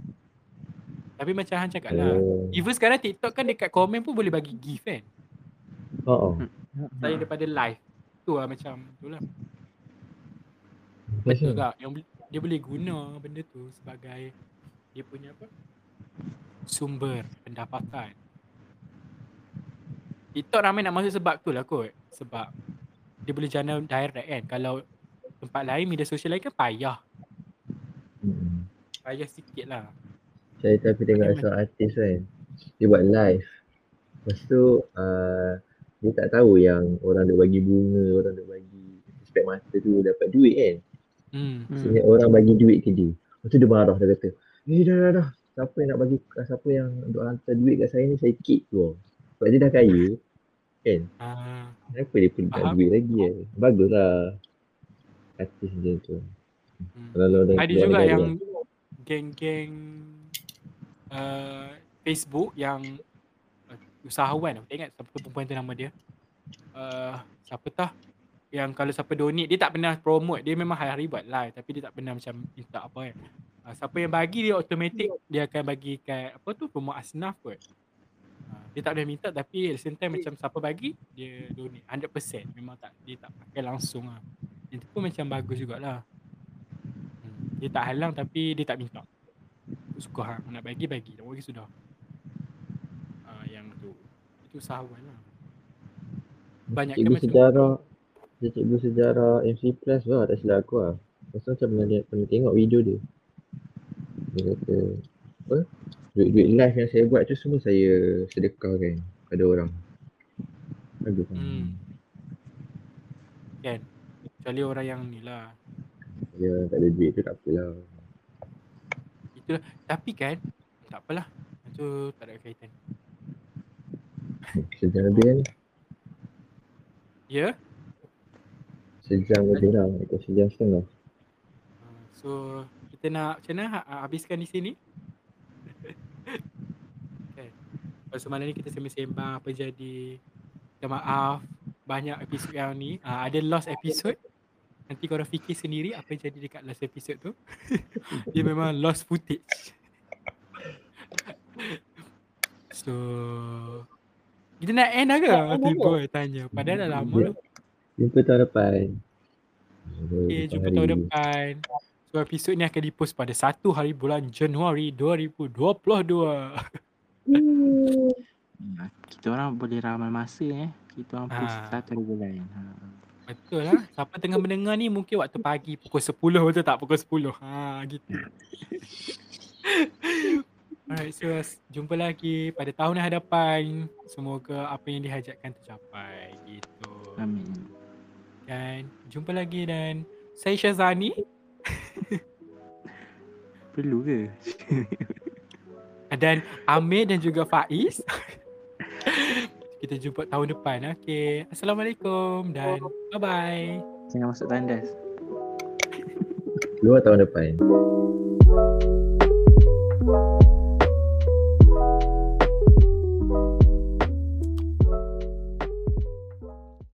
Tapi macam Han cakap lah. Oh. Even sekarang TikTok kan dekat komen pun boleh bagi gift kan. Oh, oh. Selain daripada live. Tu lah macam tu lah. Betul tak? Yang dia boleh guna benda tu sebagai dia punya apa? Sumber pendapatan. TikTok ramai nak masuk sebab tu lah kot. Sebab dia boleh jana direct kan. Kalau tempat lain, media sosial lain kan payah. Hmm. Payah sikit lah. Saya tapi tengok Memang. seorang artis kan. Dia buat live. Lepas tu uh, dia tak tahu yang orang dia bagi bunga, orang dia bagi spek mata tu dapat duit kan. Hmm. Hmm. Sehingga orang bagi duit ke dia. Lepas tu dia marah dia kata, eh dah dah dah. Siapa yang nak bagi, siapa yang untuk hantar duit kat saya ni saya kick tu. Sebab dia dah kaya. Kan? Ah, Kenapa dia perlu nak duit lagi kan? Baguslah. Artis macam tu. hmm. Kalau Ada juga yang geng-geng uh, Facebook yang uh, usahawan aku ingat siapa perempuan tu nama dia. Uh, siapa tah yang kalau siapa donate dia tak pernah promote dia memang hari-hari buat live tapi dia tak pernah macam minta apa kan. Uh, siapa yang bagi dia automatic dia akan bagi kat apa tu rumah asnaf kot. Uh, dia tak boleh minta tapi at the same time macam siapa bagi dia donate 100% memang tak dia tak pakai langsung lah. Itu pun macam bagus jugalah. Hmm. Dia tak halang tapi dia tak minta. Suka hang nak bagi bagi, tak bagi sudah. Ah yang tu. Itu usahawan lah. Banyak kan Cikgu macam sejarah dia cikgu sejarah MC Plus lah tak silap aku lah. Lepas tu macam pernah, lihat, pernah tengok video dia. Dia kata apa? Duit-duit live yang saya buat tu semua saya sedekahkan pada orang. Bagus kan. Hmm. kan. Kecuali orang yang ni lah. Dia tak ada duit tu tak apalah. Itulah. Tapi kan tak apalah. Itu tak ada kaitan. Sejam lebih kan? Ya. Sejam lebih lah. Atau sejam setengah. Ah, So kita nak macam mana ha- habiskan di sini? kan. Lepas malam ni kita sembang-sembang apa jadi. Minta maaf banyak episod yang ni. Ah, ada lost episode. Nanti korang fikir sendiri apa yang jadi dekat last episode tu. Dia memang lost footage. so kita nak end lah ke? Tiba tanya. Padahal dah lama tu. Jumpa tahun depan. Okay, jumpa tahun depan. So episod ni akan dipost pada 1 hari bulan Januari 2022. Ha, Kita orang boleh ramal masa eh. Kita orang post Ah. satu bulan. Ha. Betul lah. Siapa tengah mendengar ni mungkin waktu pagi pukul 10 betul tak? Pukul 10. Ha gitu. Alright, so jumpa lagi pada tahun yang hadapan. Semoga apa yang dihajatkan tercapai gitu. Amin. Dan jumpa lagi dan saya Syazani Perlu ke? dan Amir dan juga Faiz. Kita jumpa tahun depan. Okay. Assalamualaikum dan bye-bye. Jangan masuk tandas. Dua tahun depan.